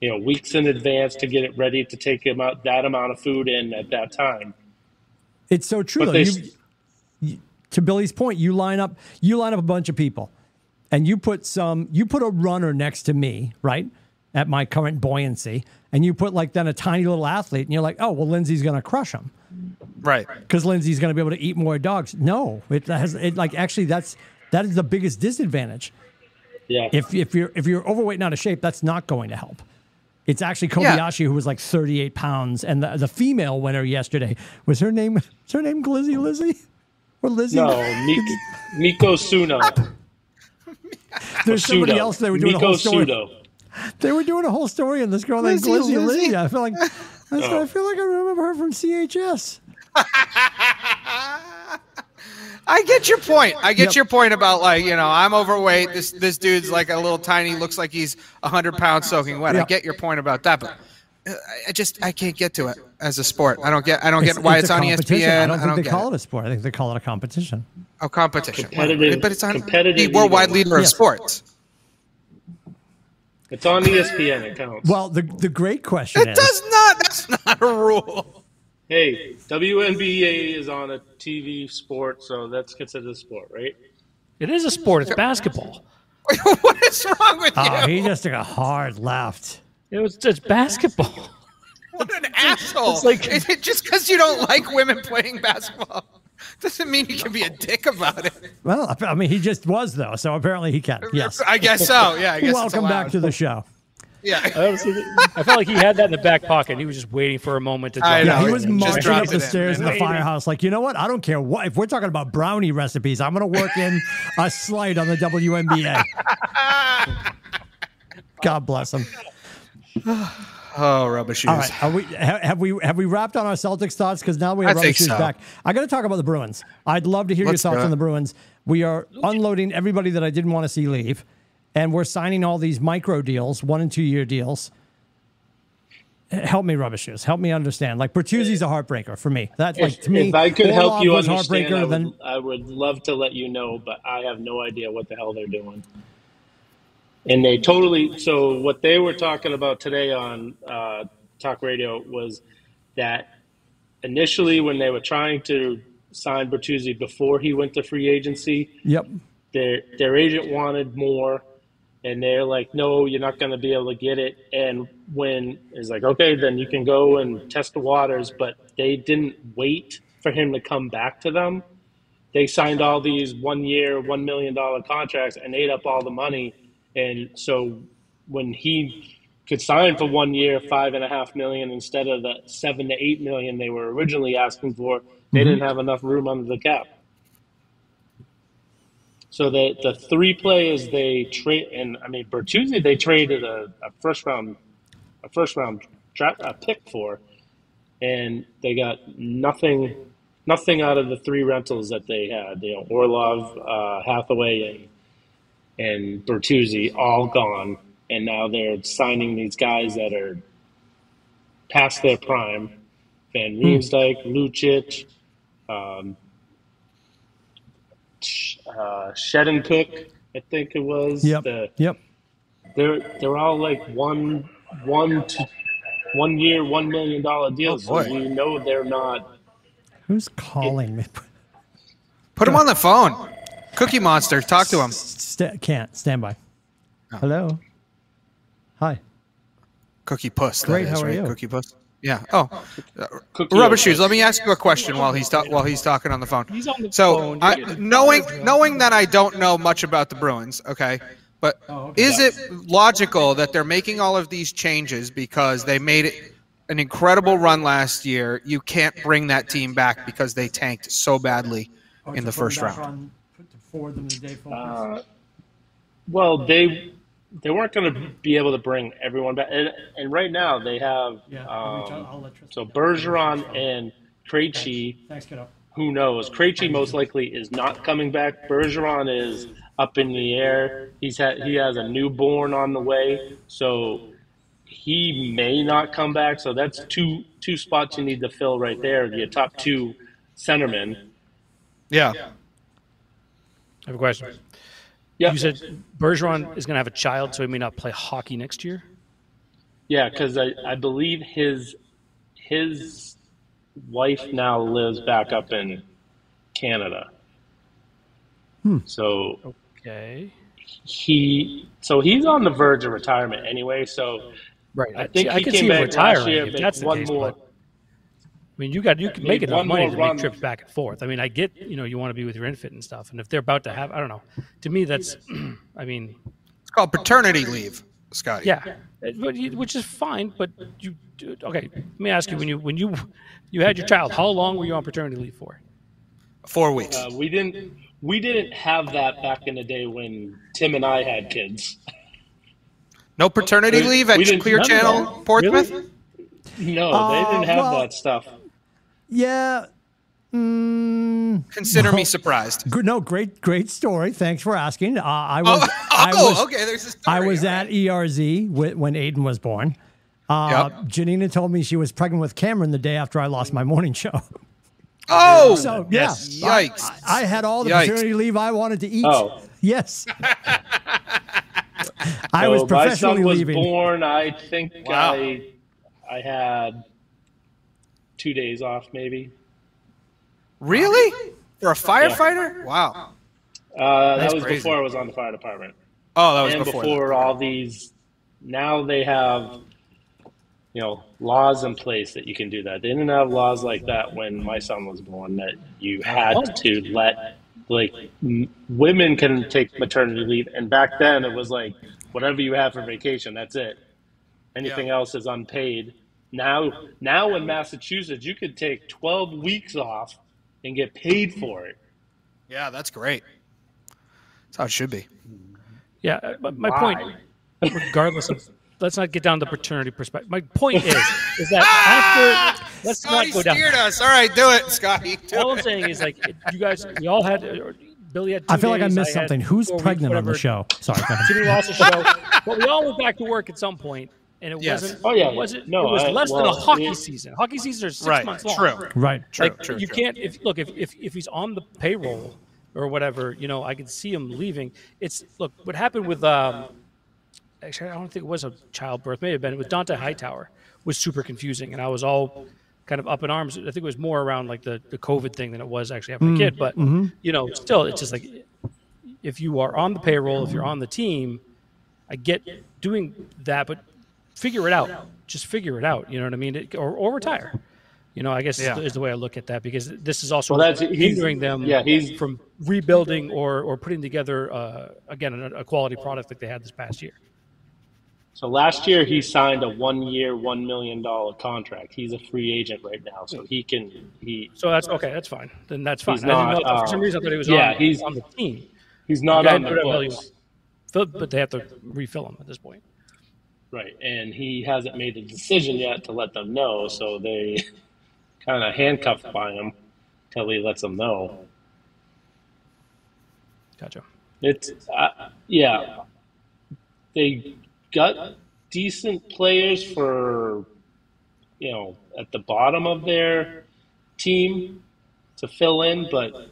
you know, weeks in advance to get it ready to take them out that amount of food in at that time. It's so true. But Though. they, You, to Billy's point, you line up you line up a bunch of people and you put some you put a runner next to me, right? At my current buoyancy, and you put like then a tiny little athlete, and you're like, oh well, Lindsay's gonna crush him Right. because Lindsay's gonna be able to eat more dogs. No, it has it like actually that's that is the biggest disadvantage. yeah. If if you're if you're overweight and out of shape, that's not going to help. It's actually Yeah. Kobayashi who was like 38 pounds, and the, the female winner yesterday was her name. Was her name Glizzy Lizzy or Lizzie? no, Mik- [laughs] Miko Suno. There's somebody Sudo. else they were doing Miko a whole story. Sudo. They were doing a whole story on this girl named Lizzie, Glizzy Lizzie. Lizzy. I feel like I, Oh. I feel like I remember her from CHS. I get your point. I get Yep. your point about like you know I'm overweight. This this dude's like a little tiny, looks like he's hundred pounds soaking wet. I get your point about that, but uh, I just I can't get to it as a sport. I don't get I don't get why it's, a on. ESPN. I don't think they get call it. it a sport. I think they call it a competition. Oh, competition. Competitive- but it's on competitive the worldwide leader of Yes. sports. It's on ESPN. It counts. Well, the the great question It is does not. That's not a rule. Hey, WNBA is on a TV sport, so that's considered a sport, right? It is a sport. It's basketball. [laughs] what is wrong with ah, you? Oh, he just took a hard left. It was just basketball. [laughs] what an asshole! It's like- Is it just because you don't like women playing basketball doesn't mean you can be a dick about it. Well, I mean, he just was though, so apparently he can. Yes. I guess so. Yeah. I guess Welcome back to the show. Yeah. I felt like he had that in the back pocket. He was just waiting for a moment to drop I Yeah, he was marching up the it in, stairs in the firehouse, like, you know what? I don't care what. If we're talking about brownie recipes, I'm going to work in a slight on the WNBA. [laughs] God bless him. [laughs] Oh, rubber shoes. All right, are we have we have we wrapped on our Celtics thoughts? Because now we have I rubber shoes so. back. I got to talk about the Bruins. I'd love to hear Let's your thoughts on the Bruins. We are unloading everybody that I didn't want to see leave, and we're signing all these micro deals, one and two year deals. Help me, rubber shoes. Help me understand. Like Bertuzzi's a heartbreaker for me. That's like If, to me. if I could help you was understand, I heartbreaker, would, then I would love to let you know, but I have no idea what the hell they're doing. And they totally. So what they were talking about today on uh, talk radio was that initially when they were trying to sign Bertuzzi before he went to free agency, yep. their their agent wanted more and they're like no you're not going to be able to get it and when it's like okay then you can go and test the waters but they didn't wait for him to come back to them they signed all these one year one million dollar contracts and ate up all the money and so when he could sign for one year five and a half million instead of the seven to eight million they were originally asking for they didn't have enough room under the cap so the the three players they trade, and I mean Bertuzzi, they traded a, a first round, a first round draft a pick for, and they got nothing, nothing out of the three rentals that they had. You know, Orlov, uh, Hathaway, and and Bertuzzi all gone, and now they're signing these guys that are past their prime. Van Riemsdyk, Lucic, um, uh, Shattenkirk, I think it was. Yep. The, Yep. they're they're all like one one to one year, one million dollar deals. Oh, so boy. we know they're not. Who's calling me? Put him on the phone. Cookie Monster, talk to him. Sta can't stand by. Oh. Hello. Hi. Cookie Puss. Great, is, how are right? you? Cookie Puss. Yeah. Oh, Cookie rubber shoes. Let me ask you a question while he's ta- while he's talking on the phone. He's on the So, phone. I, knowing knowing that I don't know much about the Bruins, okay, but oh, is it logical that they're making all of these changes because they made it an incredible run last year? You can't bring that team back because they tanked so badly oh, in the first round. Uh, well, they they weren't going to be able to bring everyone back, and, and right now they have um, so Bergeron and Krejci. Thanks, kiddo. Who knows? Krejci most likely is not coming back. Bergeron is up in the air. He's had he has a newborn on the way, so he may not come back. So that's two two spots you need to fill right there. Your top two centermen. Yeah. I have a question. Yeah, You said Bergeron is going to have a child, so he may not play hockey next year. yeah, because I, I believe his his wife now lives back up in Canada. Hmm. So Okay. he so he's on the verge of retirement anyway. So Right. I think I he can came back last year, that's the one case. more- I mean, you got you can make enough money to run. make trips back and forth. I mean, I get you know you want to be with your infant and stuff, and if they're about to have, I don't know. To me, that's, [clears throat] I mean, It's called paternity leave, Scotty. yeah, It- but you- which is fine. But you okay? Let me ask you: when you when you you had your child, how long were you on paternity leave for? Four weeks. uh, we didn't we didn't have that back in the day when Tim and I had kids. no paternity we- leave at Clear no, no, Channel. Portsmouth? Really? No, Uh, they didn't have well- that stuff. Yeah. Mm, Consider me surprised. good, no, great, great story. Thanks for asking. Uh, I was, Oh, [laughs] I oh, was, okay. There's a story. I was All at right. ERZ wh- when Aiden was born. Uh, Yep. Janina told me she was pregnant with Cameron the day after I lost my morning show. [laughs] Oh, So yeah, Yes. I- Yikes. I, I had all the Yikes. paternity leave I wanted to eat. Oh. Yes. [laughs] I So was my professionally son was leaving. born. I think Wow. I I had two days off, maybe. Really? For a firefighter? Wow. Uh, That's that was crazy. before I was on the fire department. Oh, that was and before. before, all these now they have you know laws in place that you can do that they didn't have laws like that when my son was born that you had to let like m- women can take maternity leave and back then it was like whatever you have for vacation that's it anything Yeah. else is unpaid now now in massachusetts you could take 12 weeks off and get paid for it Yeah, that's great. That's how it should be. Yeah, but my Why? point, regardless of, let's not get down the paternity perspective. My point is, is that ah! after, let's not go down. steered us. All right, do it, Scotty. Do All I'm saying is, like, you guys, we all had, Billy had. Two I feel like I missed had something. Who's four weeks, pregnant on the show? Sorry. go ahead. Timmy lost the show, but we all went back to work at some point, and it Yes. wasn't. Oh, yeah, it wasn't. no, it was I- less than a hockey it- season. Hockey seasons are six Right. months long. True. Right. True. like true, you true. can't if look if, if if he's on the payroll or whatever you know i could see him leaving it's look what happened with um actually i don't think it was a childbirth may have been with dante hightower was super confusing and i was all kind of up in arms i think it was more around like the, the covid thing than it was actually having a kid but you know still it's just like if you are on the payroll if you're on the team i get doing that but figure it out just figure it out you know what i mean it, or, or retire you know, I guess Yeah. is, the, way I look at that because this is also Well, that's- he's- hindering them yeah, he's- from rebuilding or, or putting together, uh, again, a, a quality product like they had this past year. So last year he signed a one-year, one million dollar contract. He's a free agent right now, so he can he So that's okay. That's fine. Then that's fine. He's I didn't not, know, for some uh, reason, I thought he was yeah, on, he's- on the team. he's not Okay, on the put it on books, Fill- But they have to refill him at this point. Right? And he hasn't made a decision yet to let them know, so they [laughs] kind of handcuffed by him till he lets them know. Gotcha. It's uh, yeah, they got decent players for you know at the bottom of their team to fill in, but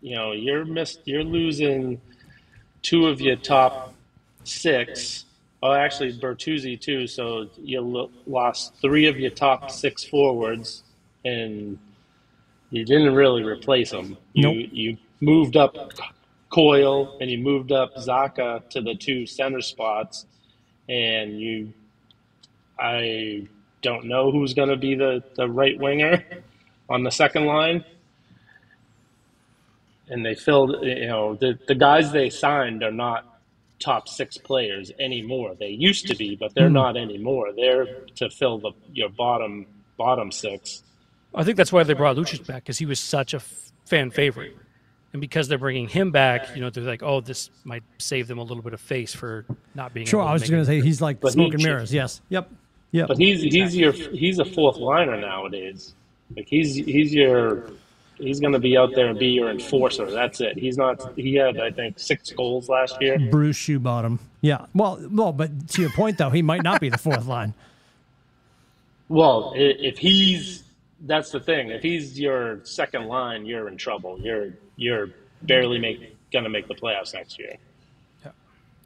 you know you're missed. You're losing two of your top six. Oh, actually Bertuzzi too. So you lost three of your top six forwards, and you didn't really replace them. You Nope. you moved up Coyle and you moved up Zacha to the two center spots, and you, I don't know who's going to be the, the right winger on the second line. And they filled, you know, the, the guys they signed are not top six players anymore. They used to be, but they're hmm. not anymore. They're to fill the your bottom bottom six. I think that's why they brought Lucic back because he was such a f- fan favorite. And because they're bringing him back, you know, they're like, oh, this might save them a little bit of face for not being. Sure. able I was just going to say he's like But smoke he- and mirrors. Yes. Yep. Yep. But he's he's your he's a fourth liner nowadays. Like he's he's your he's going to be out there and be your enforcer. That's it. He's not. He had I think six goals last year. Bruce Shoebottom. Yeah. Well, well, but to your point though, he might not be the fourth line. Well, if he's that's the thing. If he's your second line, you're in trouble. You're you're barely make going to make the playoffs next year.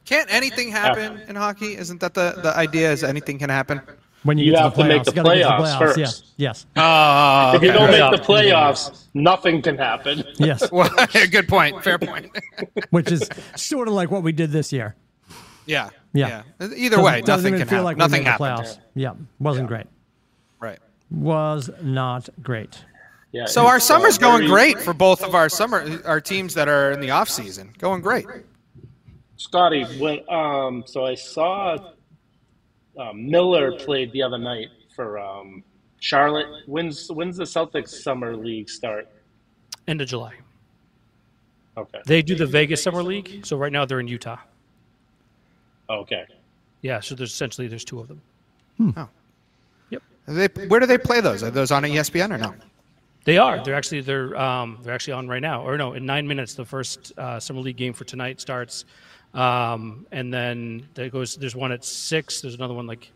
Can't anything happen in hockey? Isn't that the, the idea? Is anything can happen? When you, You get have to the to make playoffs, the you gotta get to playoffs first. Yes. Yes. Uh, If you don't make the playoffs, nothing can happen. Yes. [laughs] well, [laughs] good point. Fair point. [laughs] Which is sort of like what we did this year. Yeah. Yeah. Either way, Doesn't nothing even can feel happen. like nothing made the happened. playoffs. Yeah. Wasn't great. Right. Was not great. Yeah, So our summer's going very- great for both of our summer our teams that are in the off season. Going great. Scotty, when um, so I saw uh, Miller played the other night for um, Charlotte. When's when's the Celtics summer league start? End of July. Okay, They do the Vegas Summer League. So right now they're in Utah. okay. Yeah. So there's essentially there's two of them. Oh. Yep. They, where do they play those? Are those on ESPN or no? They are. They're actually they're um, they're actually on right now. Or no, in nine minutes, the first uh, summer league game for tonight starts, um, and then there goes. There's one at six. There's another one like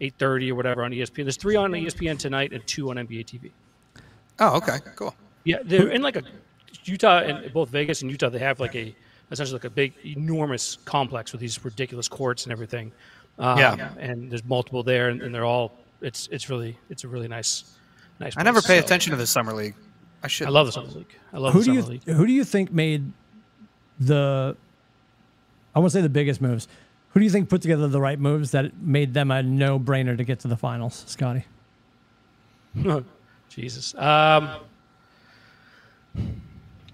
eight thirty or whatever on ESPN. There's three on ESPN tonight and two on NBA TV. Oh, okay, cool. Yeah, they're in like a Utah and both Vegas and Utah. They have like a essentially like a big, enormous complex with these ridiculous courts and everything. Um, Yeah. and there's multiple there, and, and they're all. It's it's really it's a really nice Nice. I never pay so- attention to the summer league. I should. I love the summer league. I love Who the do you league. who do you think made the I want to say the biggest moves? Who do you think put together the right moves that made them a no brainer to get to the finals, Scotty? [laughs] Jesus. Um,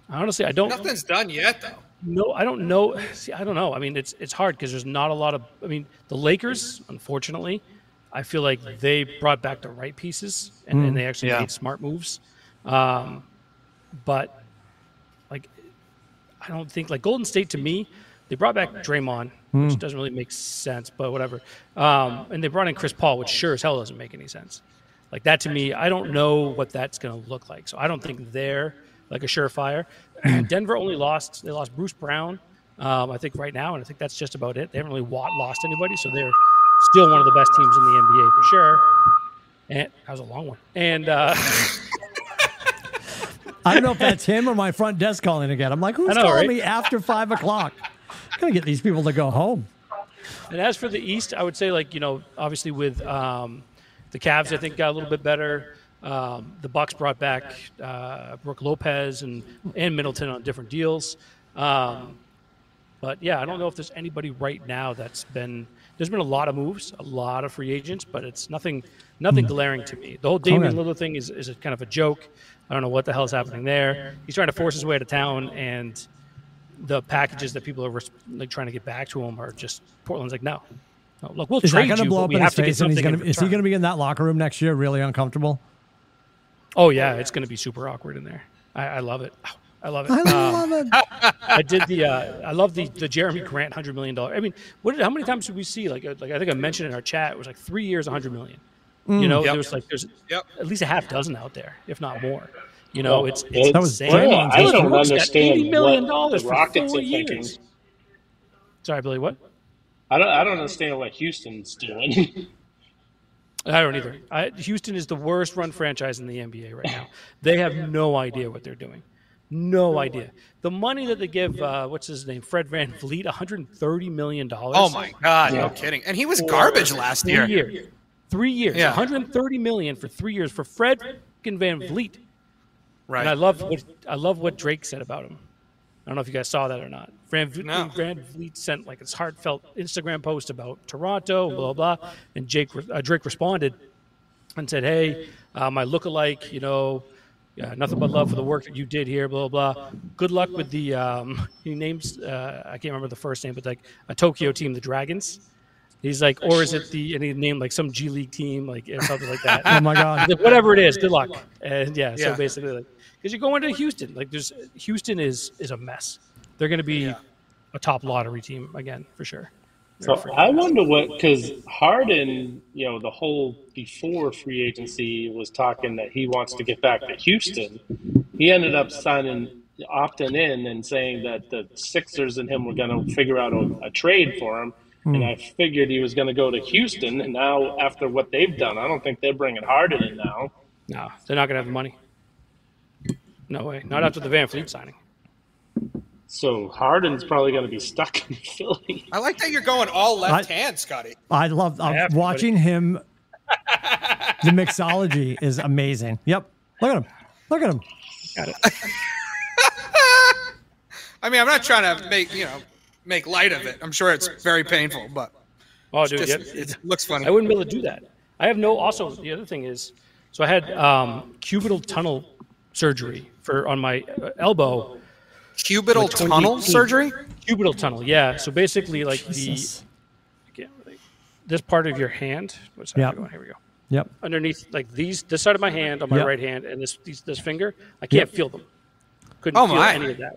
honestly, I don't. Nothing's done yet, though. No, I don't know. See, I don't know. I mean, it's it's hard because there's not a lot of. I mean, the Lakers, unfortunately, I feel like they brought back the right pieces and, and they actually Yeah. made smart moves. Um, but like, I don't think like Golden State to me, they brought back Draymond, which doesn't really make sense, but whatever. Um, and they brought in Chris Paul, which sure as hell doesn't make any sense. Like that to me, I don't know what that's going to look like. So I don't think they're like a surefire. [clears throat] Denver only lost. They lost Bruce Brown, um, I think right now, and I think that's just about it. They haven't really lost anybody, so they're still one of the best teams in the NBA for sure. And that was a long one. And uh, [laughs] I don't know if that's him or my front desk calling again. I'm like, [laughs] who's I know, calling right? me after five o'clock? [laughs] I [laughs] gotta get these people to go home. And as for the East, I would say like you know obviously with um, the Cavs, I think got a little bit better. Um, the Bucks brought back uh, Brook Lopez and and Middleton on different deals. Um, but yeah, I don't know if there's anybody right now that's been. There's been a lot of moves, a lot of free agents, but it's nothing nothing glaring to me. The whole Damian. Lillard thing is, is a kind of a joke. I don't know what the hell is happening there. He's trying to force his way out of town, and the packages that people are res- like trying to get back to him are just Portland's like no, no look we'll Is trade going to you, blow but up we in have to get? And he's something. going in to is he going to be in that locker room next year, really uncomfortable? Oh yeah, it's going to be super awkward in there. I, I love it. I love it. I Um, love it. [laughs] I did the. Uh, I love the the Jerami Grant hundred million dollar. I mean, what? Did, how many times did we see? Like, like I think I mentioned in our chat, it was like three years, hundred million. You know, Yep. there was like there's Yep. at least a half dozen out there, if not more. You know, Well, it's it- it's That was insane. Draymond's I don't Brooks got understand $80 million what the for Rockets four are thinking. years. Sorry, Billy. What? I don't. I don't understand what Houston's doing. [laughs] I don't either. I, Houston is the worst run franchise in the NBA right now. They have no idea what they're doing. No idea. The money that they give, uh, what's his name, Fred VanVleet, 130 million dollars. Oh my God! No kidding. And he was garbage last Three year. years. Three years. Yeah. 130 million for three years for Fred fucking VanVleet. Right. And I love what I love what Drake said about him. I don't know if you guys saw that or not. Van, v- No. Van Vliet sent like his heartfelt Instagram post about Toronto, blah blah, blah. and Jake uh, Drake responded and said, "Hey, uh, my lookalike, you know, uh, nothing but love for the work that you did here, blah blah. blah. Good luck with the um, [laughs] he names uh, I can't remember the first name, but like a Tokyo team, the Dragons. He's like, or is it the and he named like some G League team, like or something like that. [laughs] Oh my god. Like, whatever it is, good luck. And yeah, so basically, like, because you're going to Houston, like there's Houston is is a mess. They're going to be Yeah. a top lottery team again for sure. So I wonder what because Harden, you know, the whole before free agency was talking that he wants to get back to Houston. He ended up signing, opting in, and saying that the Sixers and him were going to figure out a, a trade for him. And hmm. I figured he was going to go to Houston. And now, after what they've done, I don't think they're bringing Harden in now. No, they're not going to have the money. No way. Not after the VanVleet signing. So Harden's probably going to be stuck in [laughs] Philly. I like that you're going all left I- hand, Scotty. I love I'm have to, watching him. The mixology is amazing. Yep. Look at him. Look at him. [laughs] I mean, I'm not trying to make you know make light of it. I'm sure it's very painful, but Oh, dude, just, yeah, it looks funny. I wouldn't be able to do that. I have no. Also, the other thing is, so I had um, cubital tunnel surgery for on my uh, elbow. Cubital tunnel surgery? Cubital tunnel, yeah. So basically, like Jesus. the I can't really, this part of your hand. What's that? Yeah. going? Here we go. Yep. Underneath, like these, this side of my hand on my Yep. right hand, and this these, this finger, I can't Yep. feel them. Couldn't Oh, feel my. any of that.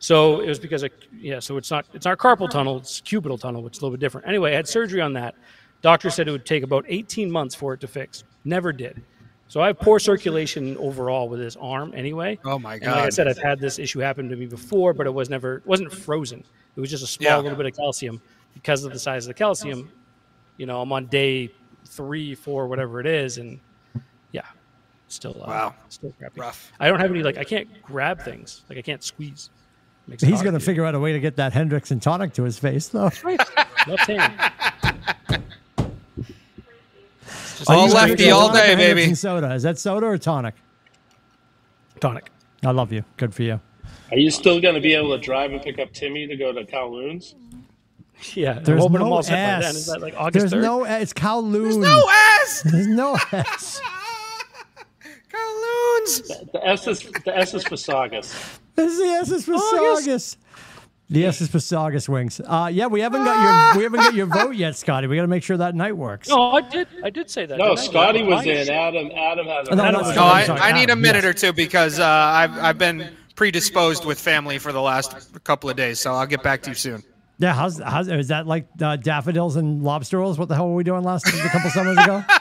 So it was because of yeah. So it's not it's not carpal tunnel. It's cubital tunnel, which is a little bit different. Anyway, I had surgery on that. Doctor said it would take about 18 months for it to fix. Never did. So I have poor circulation overall with this arm anyway. Oh, my And like I said, I've had this issue happen to me before, but it was never it wasn't frozen. It was just a small Yeah. little bit of calcium because of the size of the calcium. You know, I'm on day three, four, whatever it is, and yeah, still uh, Wow. still crappy. Rough. I don't have any like I can't grab things. Like I can't squeeze. Makes He's going to figure out a way to get that Hendrick's and tonic to his face, though. Right. Left hand. All lefty all day, baby. Henderson Soda. Is that soda or tonic? tonic. I love you. Good for you. Are you still going to be able to drive and pick up Timmy to go to Kowloon's? Yeah, There's hoping I'm no all set by S. then. Is that like August There's 3rd? no S. It's Kowloon. No S. There's no S. [laughs] [laughs] Kowloons. The S is the S is for Saugus. This is the S is for Saugus. Saugus. The S is for Saugus wings. Uh, yeah, we haven't got your we haven't got your vote yet, Scotty. We got to make sure that night works. No, I did. I did say that. No, didn't I? Scotty was Mine in. Adam. Adam has. a No, no, no, No, I'm I, I need a Adam, minute yes. or two because uh, I've I've been predisposed with family for the last couple of days, so I'll get back to you soon. Yeah, how's, how's is that like uh, daffodils and lobster rolls? What the hell were we doing last a couple summers ago? [laughs]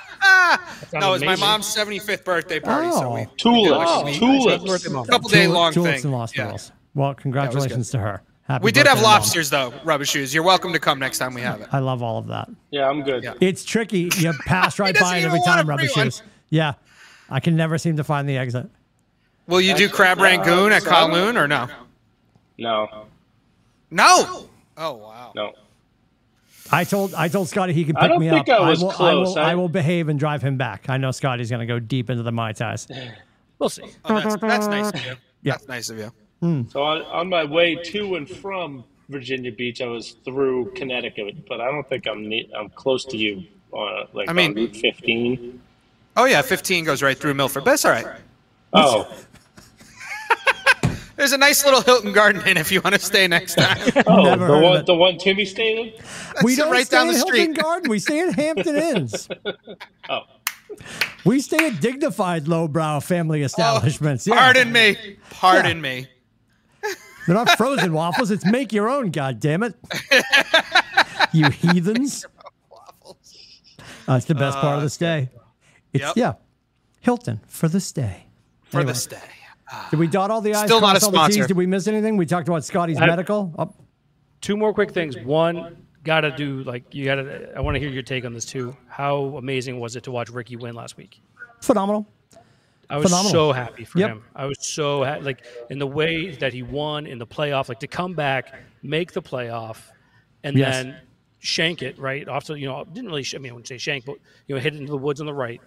No, it's my mom's 75th birthday party, so oh. we Oh. Tulips. Oh, tulips. birthday, couple day long tulips thing. and lobster Yeah. rolls. Well, congratulations to her. Happy We did have birthday, Mom. lobsters though, rubber shoes. You're welcome to come next time we have it. I love all of that. Yeah, I'm good. Yeah. It's tricky. You pass [laughs] right by it every time, a rubber free one. shoes. Yeah, I can never seem to find the exit. Will you do crab uh, rangoon at Kowloon or no? No, No. Oh wow. no. I told I told Scotty he can I pick don't me think up. I was will, close. I will, I- I will behave and drive him back. I know Scotty's going to go deep into the mai tais. We'll see. Oh, that's, that's nice of you. Yeah. That's nice of you. Hmm. So on, on my way to and from Virginia Beach, I was through Connecticut, but I don't think I'm ne- I'm close to you. On, like I mean- on Route 15. Oh yeah, 15 goes right through Milford, but it's all right. Oh, There's a nice little Hilton Garden Inn if you want to stay next time. [laughs] oh, Never the one it. the one Timmy stayed in. we don't right stay down in the Hilton street. Garden. We stay in Hampton Inns. [laughs] Oh, We stay at dignified, lowbrow family establishments. yeah. Pardon me. Pardon me. They're not frozen waffles. It's make your own. God damn it, [laughs] you heathens! Uh, it's the best part of the stay. It's Yep. yeah, Hilton for the stay. For Anyway. the stay. Did we dot all the i's? Still not a all t's? sponsor. Did we miss anything? We talked about Scotty's I- medical. Oh. Two more quick things. One, gotta do like you gotta. I want to hear your take on this too. How amazing was it to watch Rickie win last week? phenomenal. I was Phenomenal. so happy for Yep. him. I was so ha- like in the way that he won in the playoff, like to come back, make the playoff, and Yes. then shank it right off to you know didn't really. Sh- I mean, I wouldn't say shank, but you know hit it into the woods on the right.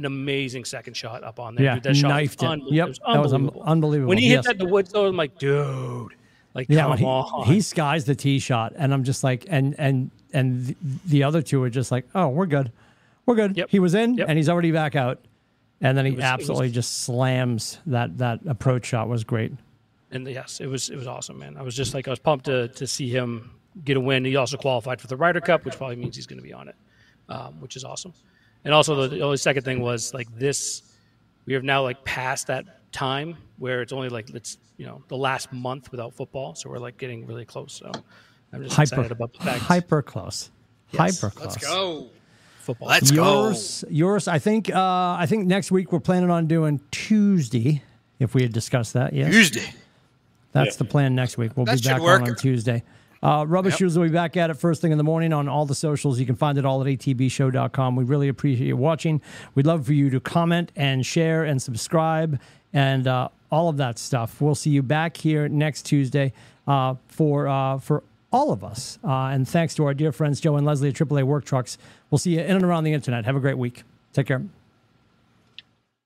An amazing second shot up on there. Yeah, dude, that shot knifed was unbelievable. Yep, it was that was un- unbelievable. When he Yes. hit that in the woods, though, I'm like, dude, like Yeah, come he, on. he skies the tee shot, and I'm just like, and and and the, the other two are just like, oh, we're good, we're good. Yep. He was in, Yep. and he's already back out, and then he was- it was- absolutely just slams that that approach shot was great. and yes, it was it was awesome, man. I was just like I was pumped to to see him get a win. He also qualified for the Ryder Cup, which probably means he's going to be on it, um, which is awesome. And also the, the only second thing was like this, we have now like passed that time where it's only like it's you know the last month without football, so we're like getting really close. So I'm just excited Hyper, about the fact hyper close, Yes. hyper close. Let's go. football. Let's go. Yours, yours. I think. Uh, I think next week we're planning on doing Tuesday. If we had discussed that, yes, Tuesday. that's the plan. Next week we'll That be back on on Tuesday. Uh, Rubber Shoes will be back at it first thing in the morning on all the socials. You can find it all at atbshow.com. We really appreciate you watching. We'd love for you to comment and share and subscribe and uh, all of that stuff. We'll see you back here next Tuesday uh, for uh, for all of us. Uh, and thanks to our dear friends Joe and Leslie at AAA Work Trucks. We'll see you in and around the internet. Have a great week. Take care.